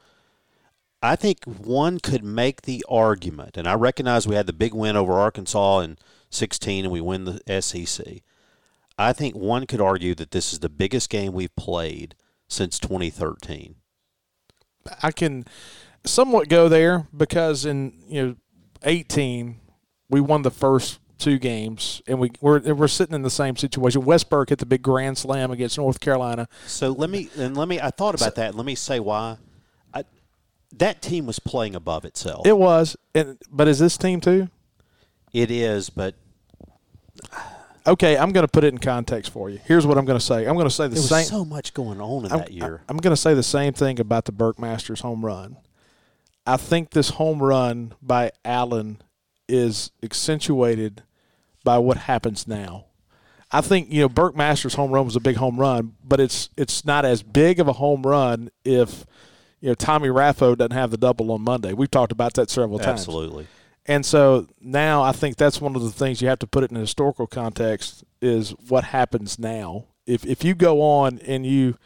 [SPEAKER 2] I think one could make the argument, and I recognize we had the big win over Arkansas in 16, and we win the SEC. I think one could argue that this is the biggest game we've played since 2013.
[SPEAKER 1] I can somewhat go there because in you know 18 we won the first two games, and we we're we're sitting in the same situation. Westburg hit the big grand slam against North Carolina.
[SPEAKER 2] So let me and let me. I thought about so, that. Let me say why. That team was playing above itself.
[SPEAKER 1] It was, and, but is this team too?
[SPEAKER 2] It is, but
[SPEAKER 1] okay, I'm going to put it in context for you. Here's what I'm going to say. I'm going to say the
[SPEAKER 2] there
[SPEAKER 1] same.
[SPEAKER 2] Was so much going on in
[SPEAKER 1] I'm,
[SPEAKER 2] that year.
[SPEAKER 1] I'm going to say the same thing about the Burke Masters home run. I think this home run by Allen is accentuated by what happens now. I think you know Burke Masters home run was a big home run, but it's it's not as big of a home run if you know Tommy Raffo doesn't have the double on Monday. We've talked about that several times.
[SPEAKER 2] Absolutely.
[SPEAKER 1] And so now I think that's one of the things you have to put it in a historical context is what happens now. If if you go on and you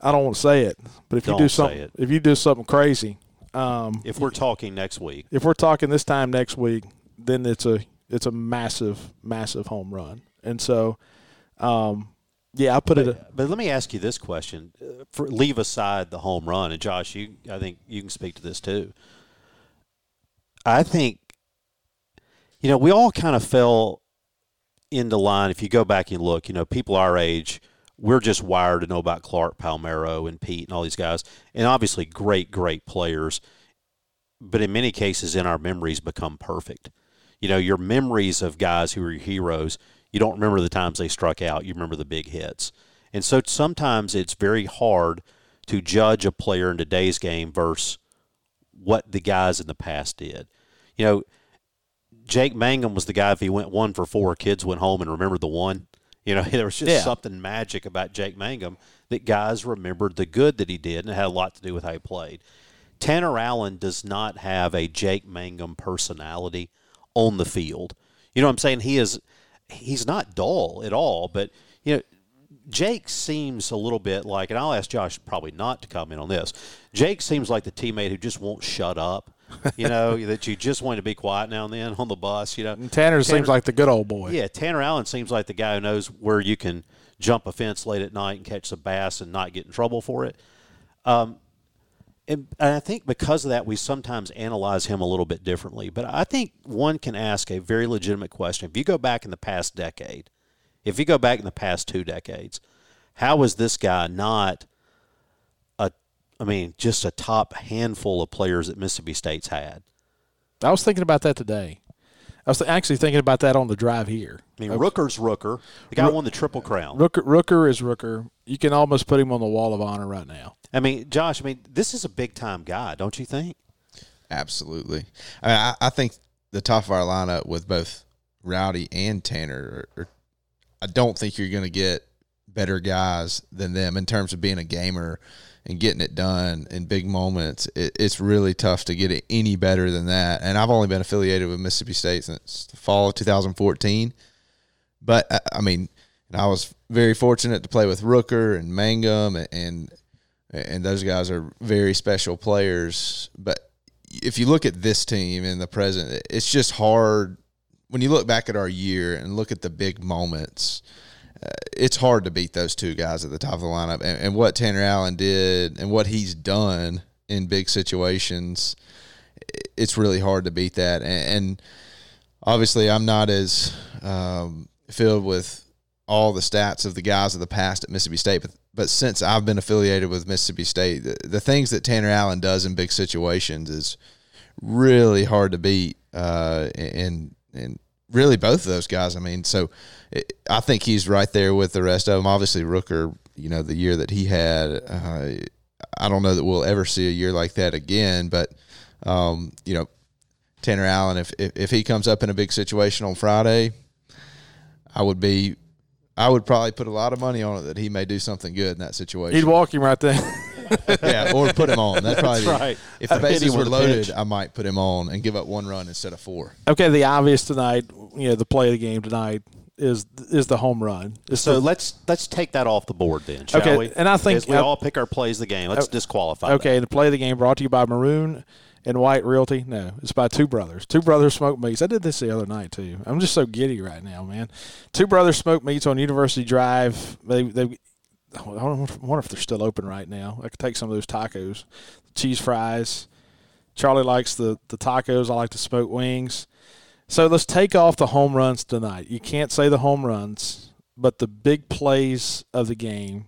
[SPEAKER 1] I don't want to say it, but if
[SPEAKER 2] don't
[SPEAKER 1] you do something if you do something crazy, um,
[SPEAKER 2] if we're talking next week.
[SPEAKER 1] If we're talking this time next week, then it's a it's a massive, massive home run. And so, um, yeah, I put
[SPEAKER 2] but,
[SPEAKER 1] it.
[SPEAKER 2] But let me ask you this question: uh, For, leave aside the home run, and Josh, you, I think you can speak to this too. I think, you know, we all kind of fell into line. If you go back and look, you know, people our age, we're just wired to know about Clark Palmeiro and Pete and all these guys, and obviously great, great players. But in many cases, in our memories, become perfect you know, your memories of guys who are your heroes, you don't remember the times they struck out, you remember the big hits. And so sometimes it's very hard to judge a player in today's game versus what the guys in the past did. You know, Jake Mangum was the guy if he went one for four, kids went home and remembered the one. You know, there was just yeah. something magic about Jake Mangum that guys remembered the good that he did, and it had a lot to do with how he played. Tanner Allen does not have a Jake Mangum personality on the field. You know what I'm saying? He is he's not dull at all, but you know Jake seems a little bit like, and I'll ask Josh probably not to comment on this. Jake seems like the teammate who just won't shut up. You know that you just want to be quiet now and then on the bus. You know,
[SPEAKER 1] Tanner, Tanner seems like the good old boy.
[SPEAKER 2] Yeah, Tanner Allen seems like the guy who knows where you can jump a fence late at night and catch some bass and not get in trouble for it. Um, and, I think because of that, we sometimes analyze him a little bit differently. But I think one can ask a very legitimate question. If you go back in the past decade, if you go back in the past two decades, how was this guy not a, I mean, just a top handful of players that Mississippi State's had?
[SPEAKER 1] I was thinking about that today. I was actually thinking about that on the drive here.
[SPEAKER 2] I mean, Rooker's Rooker. The guy
[SPEAKER 1] Rook-
[SPEAKER 2] won the Triple Crown.
[SPEAKER 1] Rooker, Rooker is Rooker. You can almost put him on the wall of honor right now.
[SPEAKER 2] I mean, Josh, I mean, this is a big time guy, don't you think?
[SPEAKER 3] Absolutely. I, mean, I, I think the top of our lineup with both Rowdy and Tanner, are, are- I don't think you're going to get better guys than them in terms of being a gamer and getting it done in big moments. It, it's really tough to get it any better than that. And I've only been affiliated with Mississippi State since the fall of 2014. But I, mean, and I was very fortunate to play with Rooker and Mangum and, and and those guys are very special players. But if you look at this team in the present, it's just hard when you look back at our year and look at the big moments. Uh, it's hard to beat those two guys at the top of the lineup, and, and what Tanner Allen did and what he's done in big situations. It's really hard to beat that, and, and obviously, I'm not as um, filled with all the stats of the guys of the past at Mississippi State, but but since I've been affiliated with Mississippi State, the, the things that Tanner Allen does in big situations is really hard to beat. Uh, and and really both of those guys. I mean, so it, I think he's right there with the rest of them. Obviously, Rooker, you know, the year that he had, uh, I don't know that we'll ever see a year like that again. But um, you know, Tanner Allen, if, if if he comes up in a big situation on Friday, I would be. I would probably put a lot of money on it that he may do something good in that situation.
[SPEAKER 1] He'd walk him right there.
[SPEAKER 3] yeah, or put him on. That's probably
[SPEAKER 2] right.
[SPEAKER 3] If the
[SPEAKER 2] Hit
[SPEAKER 3] bases were loaded,
[SPEAKER 2] pitch.
[SPEAKER 3] I might put him on and give up one run instead of four.
[SPEAKER 1] okay, the obvious tonight, you know, the play of the game tonight is is the home run. It's
[SPEAKER 2] So
[SPEAKER 1] the-
[SPEAKER 2] let's let's take that off the board then, shall
[SPEAKER 1] Okay,
[SPEAKER 2] we?
[SPEAKER 1] and I think-
[SPEAKER 2] As we
[SPEAKER 1] I-
[SPEAKER 2] all pick our plays of the game. Let's
[SPEAKER 1] Oh,
[SPEAKER 2] disqualify.
[SPEAKER 1] Okay, the play of the game brought to you by Maroon and White Realty. No, it's by two brothers. Two brothers smoke meats. I did this the other night too. I'm just so giddy right now, man. Two brothers smoke meats on University Drive. They they. I wonder if they're still open right now. I could take some of those tacos, cheese fries. Charlie likes the the tacos. I like the smoked wings. So let's take off the home runs tonight. You can't say the home runs, but the big plays of the game.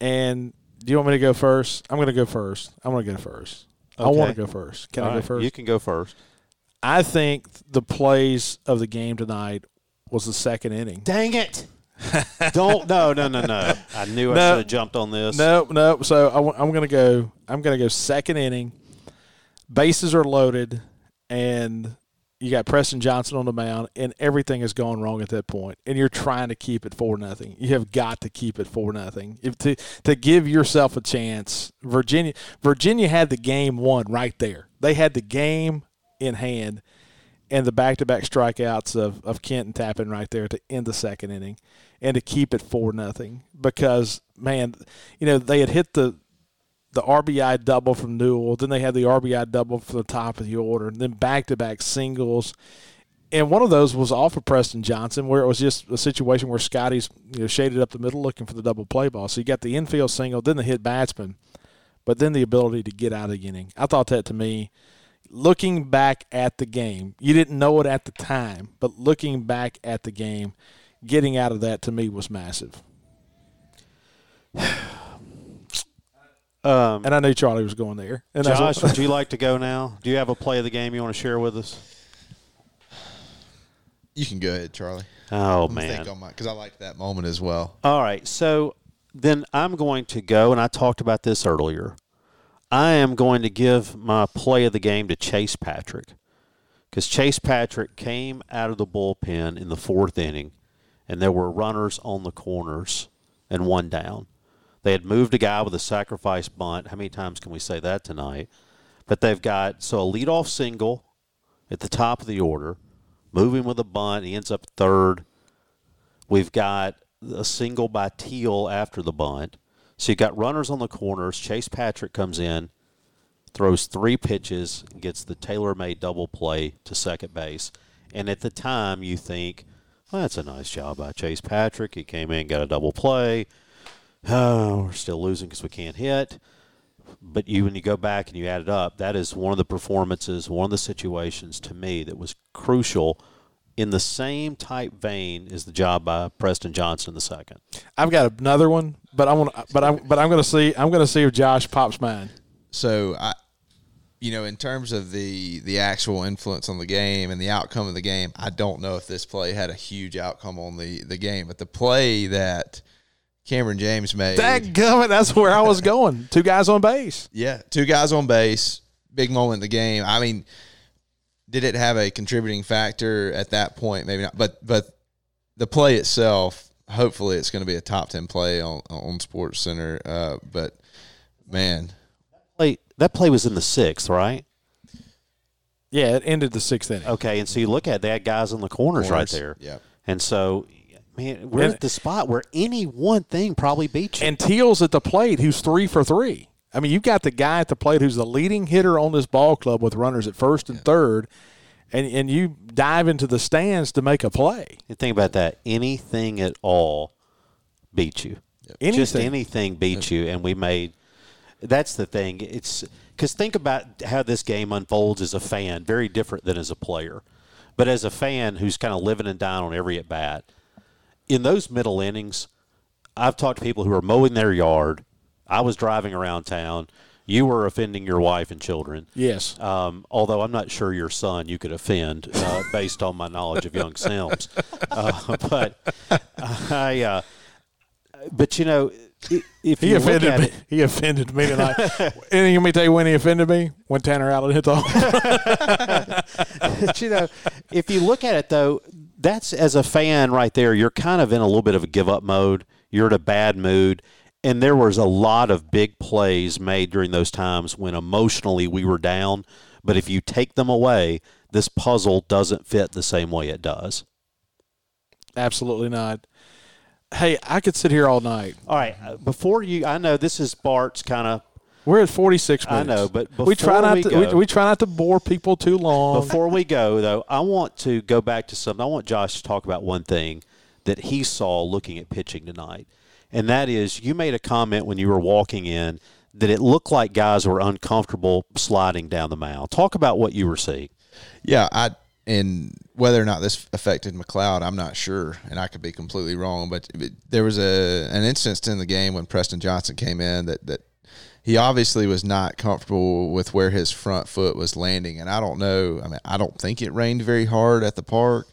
[SPEAKER 1] And do you want me to go first? I'm going to go first. I'm going to go first. I want to go first. Can
[SPEAKER 2] All
[SPEAKER 1] I go
[SPEAKER 2] right,
[SPEAKER 1] first?
[SPEAKER 2] You can go first.
[SPEAKER 1] I think the plays of the game tonight was the second inning.
[SPEAKER 2] Dang it! Don't no no no no. I knew I
[SPEAKER 1] No.
[SPEAKER 2] should have jumped on this.
[SPEAKER 1] No, no. So I, am going to go. I'm going to go second inning. Bases are loaded, and you got Preston Johnson on the mound, and everything has gone wrong at that point. And you're trying to keep it for nothing. You have got to keep it for nothing. If to to give yourself a chance, Virginia Virginia had the game won right there. They had the game in hand, and the back to back strikeouts of, of Kent and Tappen right there to end the second inning and to keep it four nothing. Because man, you know, they had hit the the RBI double from Newell, then they had the RBI double from the top of the order, and then back to back singles. And one of those was off of Preston Johnson, where it was just a situation where Scotty's you know, shaded up the middle looking for the double play ball. So you got the infield single, then the hit batsman, but then the ability to get out of the inning. I thought that to me, looking back at the game, you didn't know it at the time, but looking back at the game, getting out of that to me was massive.
[SPEAKER 2] Um,
[SPEAKER 1] And I knew Charlie was going there. And that's
[SPEAKER 2] Josh,
[SPEAKER 1] what-
[SPEAKER 2] would you like to go now? Do you have a play of the game you want to share with us?
[SPEAKER 3] You can go ahead, Charlie.
[SPEAKER 2] Oh
[SPEAKER 3] I'm
[SPEAKER 2] man.
[SPEAKER 3] think on my because I liked that moment as well.
[SPEAKER 2] All right. So then I'm going to go, and I talked about this earlier. I am going to give my play of the game to Chase Patrick because Chase Patrick came out of the bullpen in the fourth inning, and there were runners on the corners and one down. They had moved a guy with a sacrifice bunt. How many times can we say that tonight? But they've got so a leadoff single at the top of the order, moving with a bunt. He ends up third. We've got a single by Teel after the bunt. So you've got runners on the corners. Chase Patrick comes in, throws three pitches, gets the tailor made double play to second base. And at the time, you think, well, that's a nice job by Chase Patrick. He came in, got a double play. Oh, we're still losing because we can't hit. But you, when you go back and you add it up, that is one of the performances, one of the situations to me that was crucial in the same type vein as the job by Preston Johnson the second.
[SPEAKER 1] I've got another one, but I want, but I'm, but I'm going to see, I'm going to see if Josh pops mine.
[SPEAKER 3] So I, you know, in terms of the the actual influence on the game and the outcome of the game, I don't know if this play had a huge outcome on the the game, but the play that Kamren James made,
[SPEAKER 1] Dadgummit, that's where I was going. Two guys on base.
[SPEAKER 3] yeah, two guys on base, big moment in the game. I mean, did it have a contributing factor at that point? Maybe not, but but the play itself, hopefully, it's going to be a top ten play on on Sports Center. Uh, but man,
[SPEAKER 2] Play, that play was in the sixth, right?
[SPEAKER 1] Yeah, it ended the sixth inning.
[SPEAKER 2] Okay, and so you look at they had guys in the corners, right there.
[SPEAKER 3] yeah.
[SPEAKER 2] And so, man, we're
[SPEAKER 1] And-
[SPEAKER 2] at the spot where any one thing probably beats you.
[SPEAKER 1] And Teel's at the plate, who's three for three. I mean, you've got the guy at the plate who's the leading hitter on this ball club with runners at first and third, and and you dive into the stands to make a play.
[SPEAKER 2] And think about that. Anything at all beats you. Just
[SPEAKER 1] Anything.
[SPEAKER 2] anything beats you. And we made. That's the thing. It's because think about how this game unfolds as a fan. Very different than as a player. But as a fan who's kind of living and dying on every at bat, in those middle innings, I've talked to people who are mowing their yard. I was driving around town. You were offending your wife and children.
[SPEAKER 1] Yes.
[SPEAKER 2] Um, although I'm not sure your son you could offend uh, based on my knowledge of young Sims, uh, but I, uh, but you know, if
[SPEAKER 1] He
[SPEAKER 2] you look
[SPEAKER 1] offended
[SPEAKER 2] at
[SPEAKER 1] me.
[SPEAKER 2] it,
[SPEAKER 1] He offended me tonight. and let me tell you when he offended me. When Tanner Allen hit the home.
[SPEAKER 2] but, you know, if you look at it though, that's as a fan right there, you're kind of in a little bit of a give up mode. You're in a bad mood. And there was a lot of big plays made during those times when emotionally we were down. But if you take them away, this puzzle doesn't fit the same way it does.
[SPEAKER 1] Absolutely not. Hey, I could sit here all night.
[SPEAKER 2] All right, uh, before you, I know this is Bart's kind of
[SPEAKER 1] We're at 46
[SPEAKER 2] I know, but
[SPEAKER 1] we try not
[SPEAKER 2] we
[SPEAKER 1] to.
[SPEAKER 2] go-
[SPEAKER 1] we, we try not to bore people too long.
[SPEAKER 2] Before we go, though, I want to go back to something. I want Josh to talk about one thing that he saw looking at pitching tonight, and that is you made a comment when you were walking in that it looked like guys were uncomfortable sliding down the mound. Talk about what you were seeing.
[SPEAKER 3] Yeah, I and whether or not this affected MacLeod, I'm not sure, and I could be completely wrong. But, there was a an instance in the game when Preston Johnson came in that that he obviously was not comfortable with where his front foot was landing, and I don't know. I mean, I don't think it rained very hard at the park,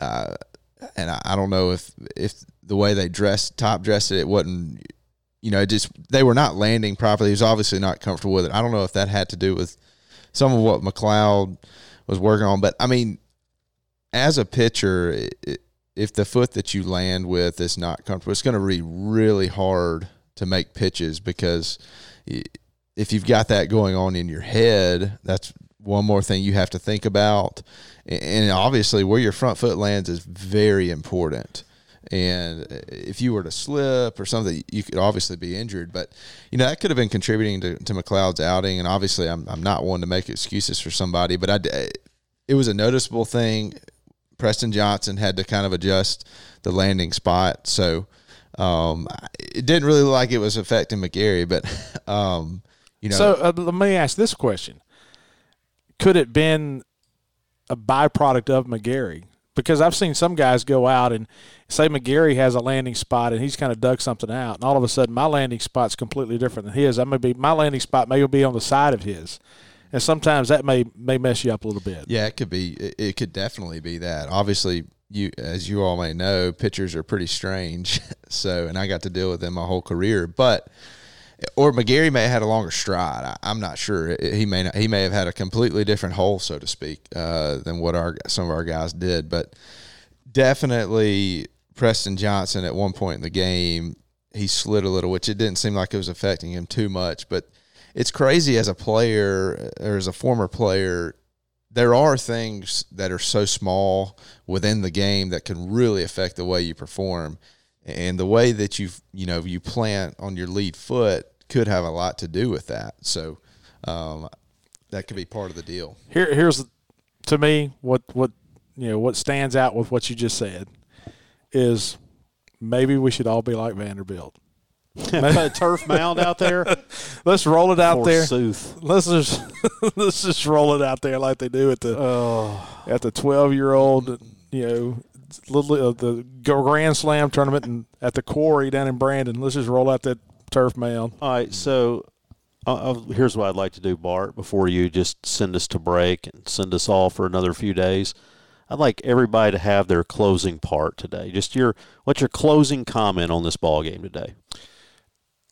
[SPEAKER 3] uh, and I, I don't know if if the way they dressed top dressed it, it wasn't. You know, just they were not landing properly. He was obviously not comfortable with it. I don't know if that had to do with some of what MacLeod was working on. But I mean, as a pitcher, i i if the foot that you land with is not comfortable, it's going to be really hard to make pitches because if you've got that going on in your head, that's one more thing you have to think about. And obviously, where your front foot lands is very important. And if you were to slip or something, you could obviously be injured. But you know that could have been contributing to, to MacLeod's outing. And obviously, I'm I'm not one to make excuses for somebody, but I it was a noticeable thing. Preston Johnson had to kind of adjust the landing spot, so um, it didn't really look like it was affecting McGarry. But um, you know,
[SPEAKER 1] So uh, let me ask this question: Could it been a byproduct of McGarry? Because I've seen some guys go out and say McGarry has a landing spot and he's kind of dug something out, and all of a sudden my landing spot's completely different than his. I may be my landing spot may be on the side of his, and sometimes that may may mess you up a little bit.
[SPEAKER 3] Yeah, it could be. It, it could definitely be that. Obviously, you as you all may know, pitchers are pretty strange. So, and I got to deal with them my whole career. But or McGarry may have had a longer stride. I, I'm not sure. He may not. He may have had a completely different hole, so to speak, uh, than what our some of our guys did. But definitely, Preston Johnson at one point in the game he slid a little, which it didn't seem like it was affecting him too much. But it's crazy as a player or as a former player there are things that are so small within the game that can really affect the way you perform and the way that you you know you plant on your lead foot could have a lot to do with that so um, that could be part of the deal
[SPEAKER 1] Here, here's to me what what you know what stands out with what you just said is maybe we should all be like Vanderbilt.
[SPEAKER 2] Put a turf mound out there.
[SPEAKER 1] Let's roll it out there. Let's just let's just roll it out there like they do at the
[SPEAKER 2] Oh,
[SPEAKER 1] at the twelve year old, you know, little uh, the Grand Slam tournament and at the quarry down in Brandon. Let's just roll out that turf mound.
[SPEAKER 2] all right. So uh, uh, here's what I'd like to do, Bart. Before you just send us to break and send us all for another few days, I'd like everybody to have their closing part today. Just your what's your closing comment on this ball game today?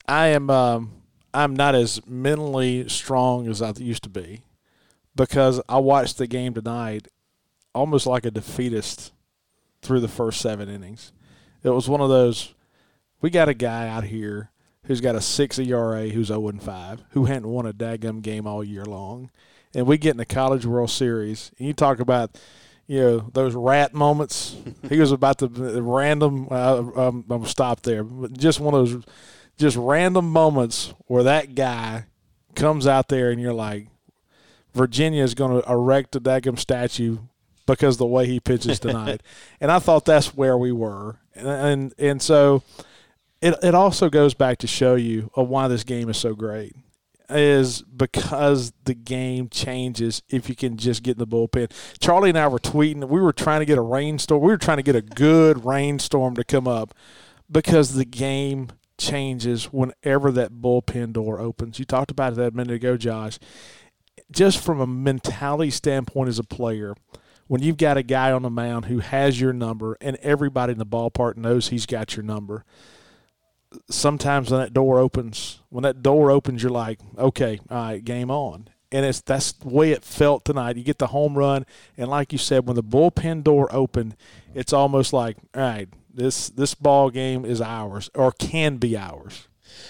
[SPEAKER 1] I am um, I'm not as mentally strong as I used to be because I watched the game tonight almost like a defeatist through the first seven innings. It was one of those. We got a guy out here who's got a six ERA, who's 0 and 5, who hadn't won a daggum game all year long, and we get in the College World Series, and you talk about. You know those rat moments. he was about to random. Uh, um, I'm gonna stop there. But just one of those just random moments where that guy comes out there and you're like, Virginia is going to erect a daggum statue because the way he pitches tonight. and I thought that's where we were. And and, and so it it also goes back to show you of why this game is so great is because the game changes if you can just get in the bullpen. Charlie and I were tweeting. We were trying to get a rainstorm. We were trying to get a good rainstorm to come up because the game changes whenever that bullpen door opens. You talked about it that a minute ago, Josh. Just from a mentality standpoint as a player, when you've got a guy on the mound who has your number and everybody in the ballpark knows he's got your number, sometimes when that door opens, when that door opens, you're like, okay, all right, game on. And it's that's the way it felt tonight. You get the home run, and like you said, when the bullpen door opened, it's almost like, all right, this this ball game is ours or can be ours.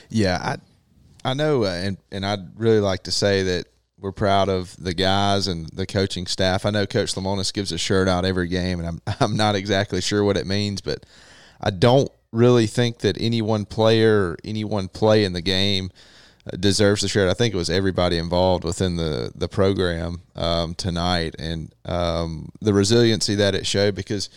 [SPEAKER 3] Yeah, I I know, uh, and and I'd really like to say that we're proud of the guys and the coaching staff. I know Coach Lemonis gives a shirt out every game, and I'm I'm not exactly sure what it means, but I don't really think that any one player or any one play in the game uh, deserves the shirt. I think it was everybody involved within the the program um, tonight, and um, the resiliency that it showed because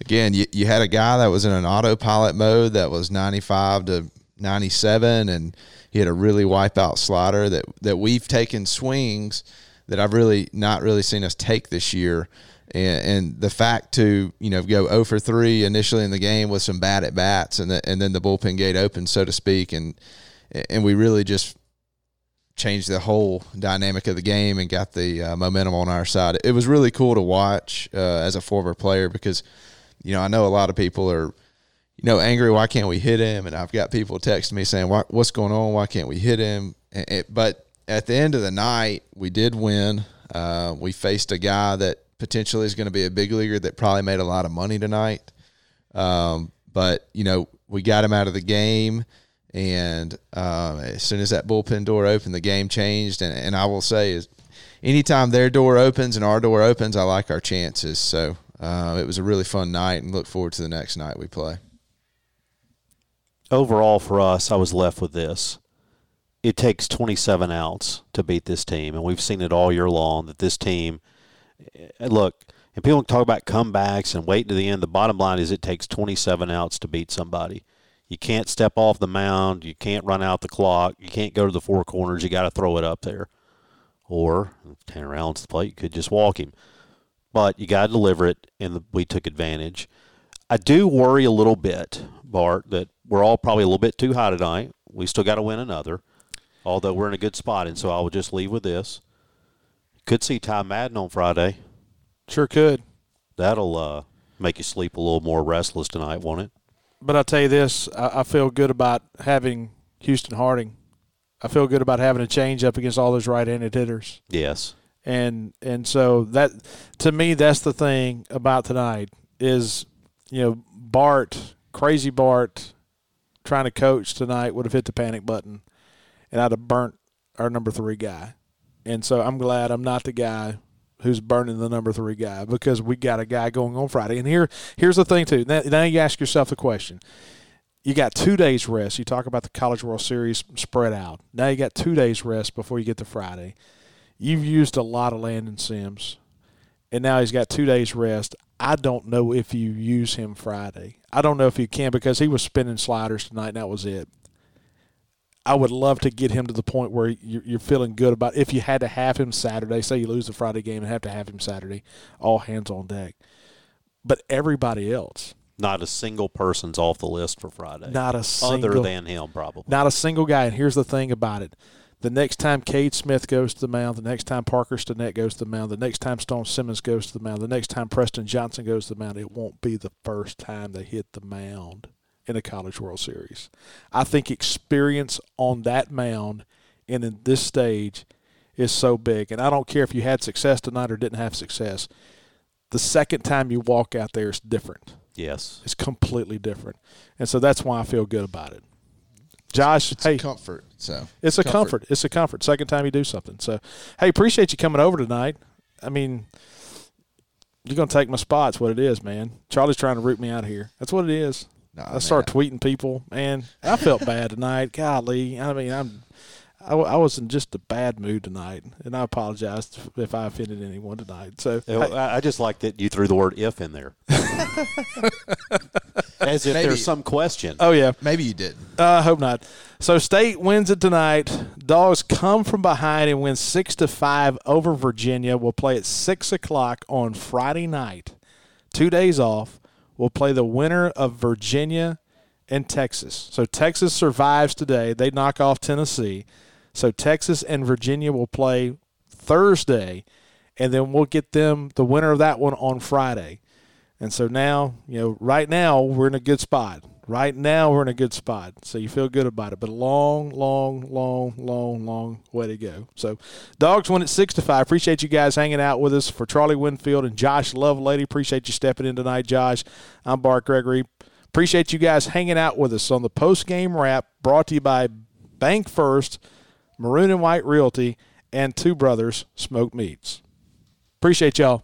[SPEAKER 3] again, you, you had a guy that was in an autopilot mode that was 95 to 97, and he had a really wipeout slider that, that we've taken swings that I've really not really seen us take this year. And, and the fact to you know go 0 for 3 initially in the game with some bad at bats, and, the, and then the bullpen gate opened, so to speak, and and we really just changed the whole dynamic of the game and got the uh, momentum on our side. It was really cool to watch uh, as a former player because you know, I know a lot of people are, you know, angry. Why can't we hit him? And I've got people texting me saying, "What's going on? Why can't we hit him?" It, but at the end of the night, we did win. Uh, we faced a guy that potentially is going to be a big leaguer that probably made a lot of money tonight. Um, but you know, we got him out of the game, and um, as soon as that bullpen door opened, the game changed. And, and I will say is, anytime their door opens and our door opens, I like our chances. So uh, it was a really fun night and look forward to the next night we play.
[SPEAKER 2] Overall, for us, I was left with this. It takes 27 outs to beat this team, and we've seen it all year long that this team, eh, eh, look, and people talk about comebacks and wait to the end. The bottom line is it takes 27 outs to beat somebody. You can't step off the mound. You can't run out the clock. You can't go to the four corners. You got to throw it up there. Or, 10 rounds the plate, you could just walk him but you got to deliver it, and we took advantage. I do worry a little bit, Bart, that we're all probably a little bit too high tonight. We still got to win another, although we're in a good spot, and so I will just leave with this. Could see Ty Madden on Friday.
[SPEAKER 1] Sure could.
[SPEAKER 2] That'll uh, make you sleep a little more restless tonight, won't it?
[SPEAKER 1] But I'll tell you this: I, I feel good about having Houston Harding. I feel good about having a change up against all those right-handed hitters.
[SPEAKER 2] Yes
[SPEAKER 1] and and so that to me that's the thing about tonight is you know Bart crazy Bart trying to coach tonight would have hit the panic button and I'd have burnt our number three guy. And so I'm glad I'm not the guy who's burning the number three guy because we got a guy going on Friday. And here here's the thing too. Now, now you ask yourself the question. You got two days rest. You talk about the College World Series spread out. Now you got two days rest before you get to Friday. You've used a lot of Landon Sims, and now he's got two days rest. I don't know if you use him Friday. I don't know if you can because he was spinning sliders tonight, and that was it. I would love to get him to the point where you're, you're feeling good about if you had to have him Saturday. Say you lose the Friday game and have to have him Saturday, all hands on deck. But everybody else,
[SPEAKER 2] Not a single person's off the list for Friday.
[SPEAKER 1] not a single,
[SPEAKER 2] other than him, probably.
[SPEAKER 1] not a single guy. And here's the thing about it: the next time Cade Smith goes to the mound, the next time Parker Stinnett goes to the mound, the next time Stone Simmons goes to the mound, the next time Preston Johnson goes to the mound, it won't be the first time they hit the mound in a College World Series. I think experience on that mound and in this stage is so big. And I don't care if you had success tonight or didn't have success. The second time you walk out there is different.
[SPEAKER 2] yes.
[SPEAKER 1] It's completely different. And so that's why I feel good about it. Josh,
[SPEAKER 3] It's
[SPEAKER 1] hey,
[SPEAKER 3] a comfort. So
[SPEAKER 1] it's a comfort. It's a comfort. Second time you do something. So, hey, appreciate you coming over tonight. I mean, you're gonna take my spots. What it is, man. Charlie's trying to root me out of here. That's what it is.
[SPEAKER 3] Nah,
[SPEAKER 1] I start tweeting people, man. I felt bad tonight. Golly, I mean, I'm. I, w- I was in just a bad mood tonight, and I apologize if I offended anyone tonight. So,
[SPEAKER 2] I I just like that you threw the word "if" in there, as if
[SPEAKER 3] Maybe.
[SPEAKER 2] there's some question.
[SPEAKER 1] oh yeah,
[SPEAKER 3] Maybe you didn't.
[SPEAKER 1] Uh, I hope not. So State wins it tonight. Dogs come from behind and win six to five over Virginia. We'll play at six o'clock on Friday night. Two days off. We'll play the winner of Virginia and Texas. So Texas survives today. They knock off Tennessee. So Texas and Virginia will play Thursday, and then we'll get them the winner of that one on Friday. And so now, you know, right now we're in a good spot. Right now we're in a good spot. So you feel good about it. But a long, long, long, long, long way to go. So dogs win at six to five. Appreciate you guys hanging out with us for Charlie Winfield and Josh Lovelady. Appreciate you stepping in tonight, Josh. I'm Bart Gregory. Appreciate you guys hanging out with us on the post game wrap brought to you by Bank First, Maroon and White Realty, and Two Brothers Smoked Meats. Appreciate y'all.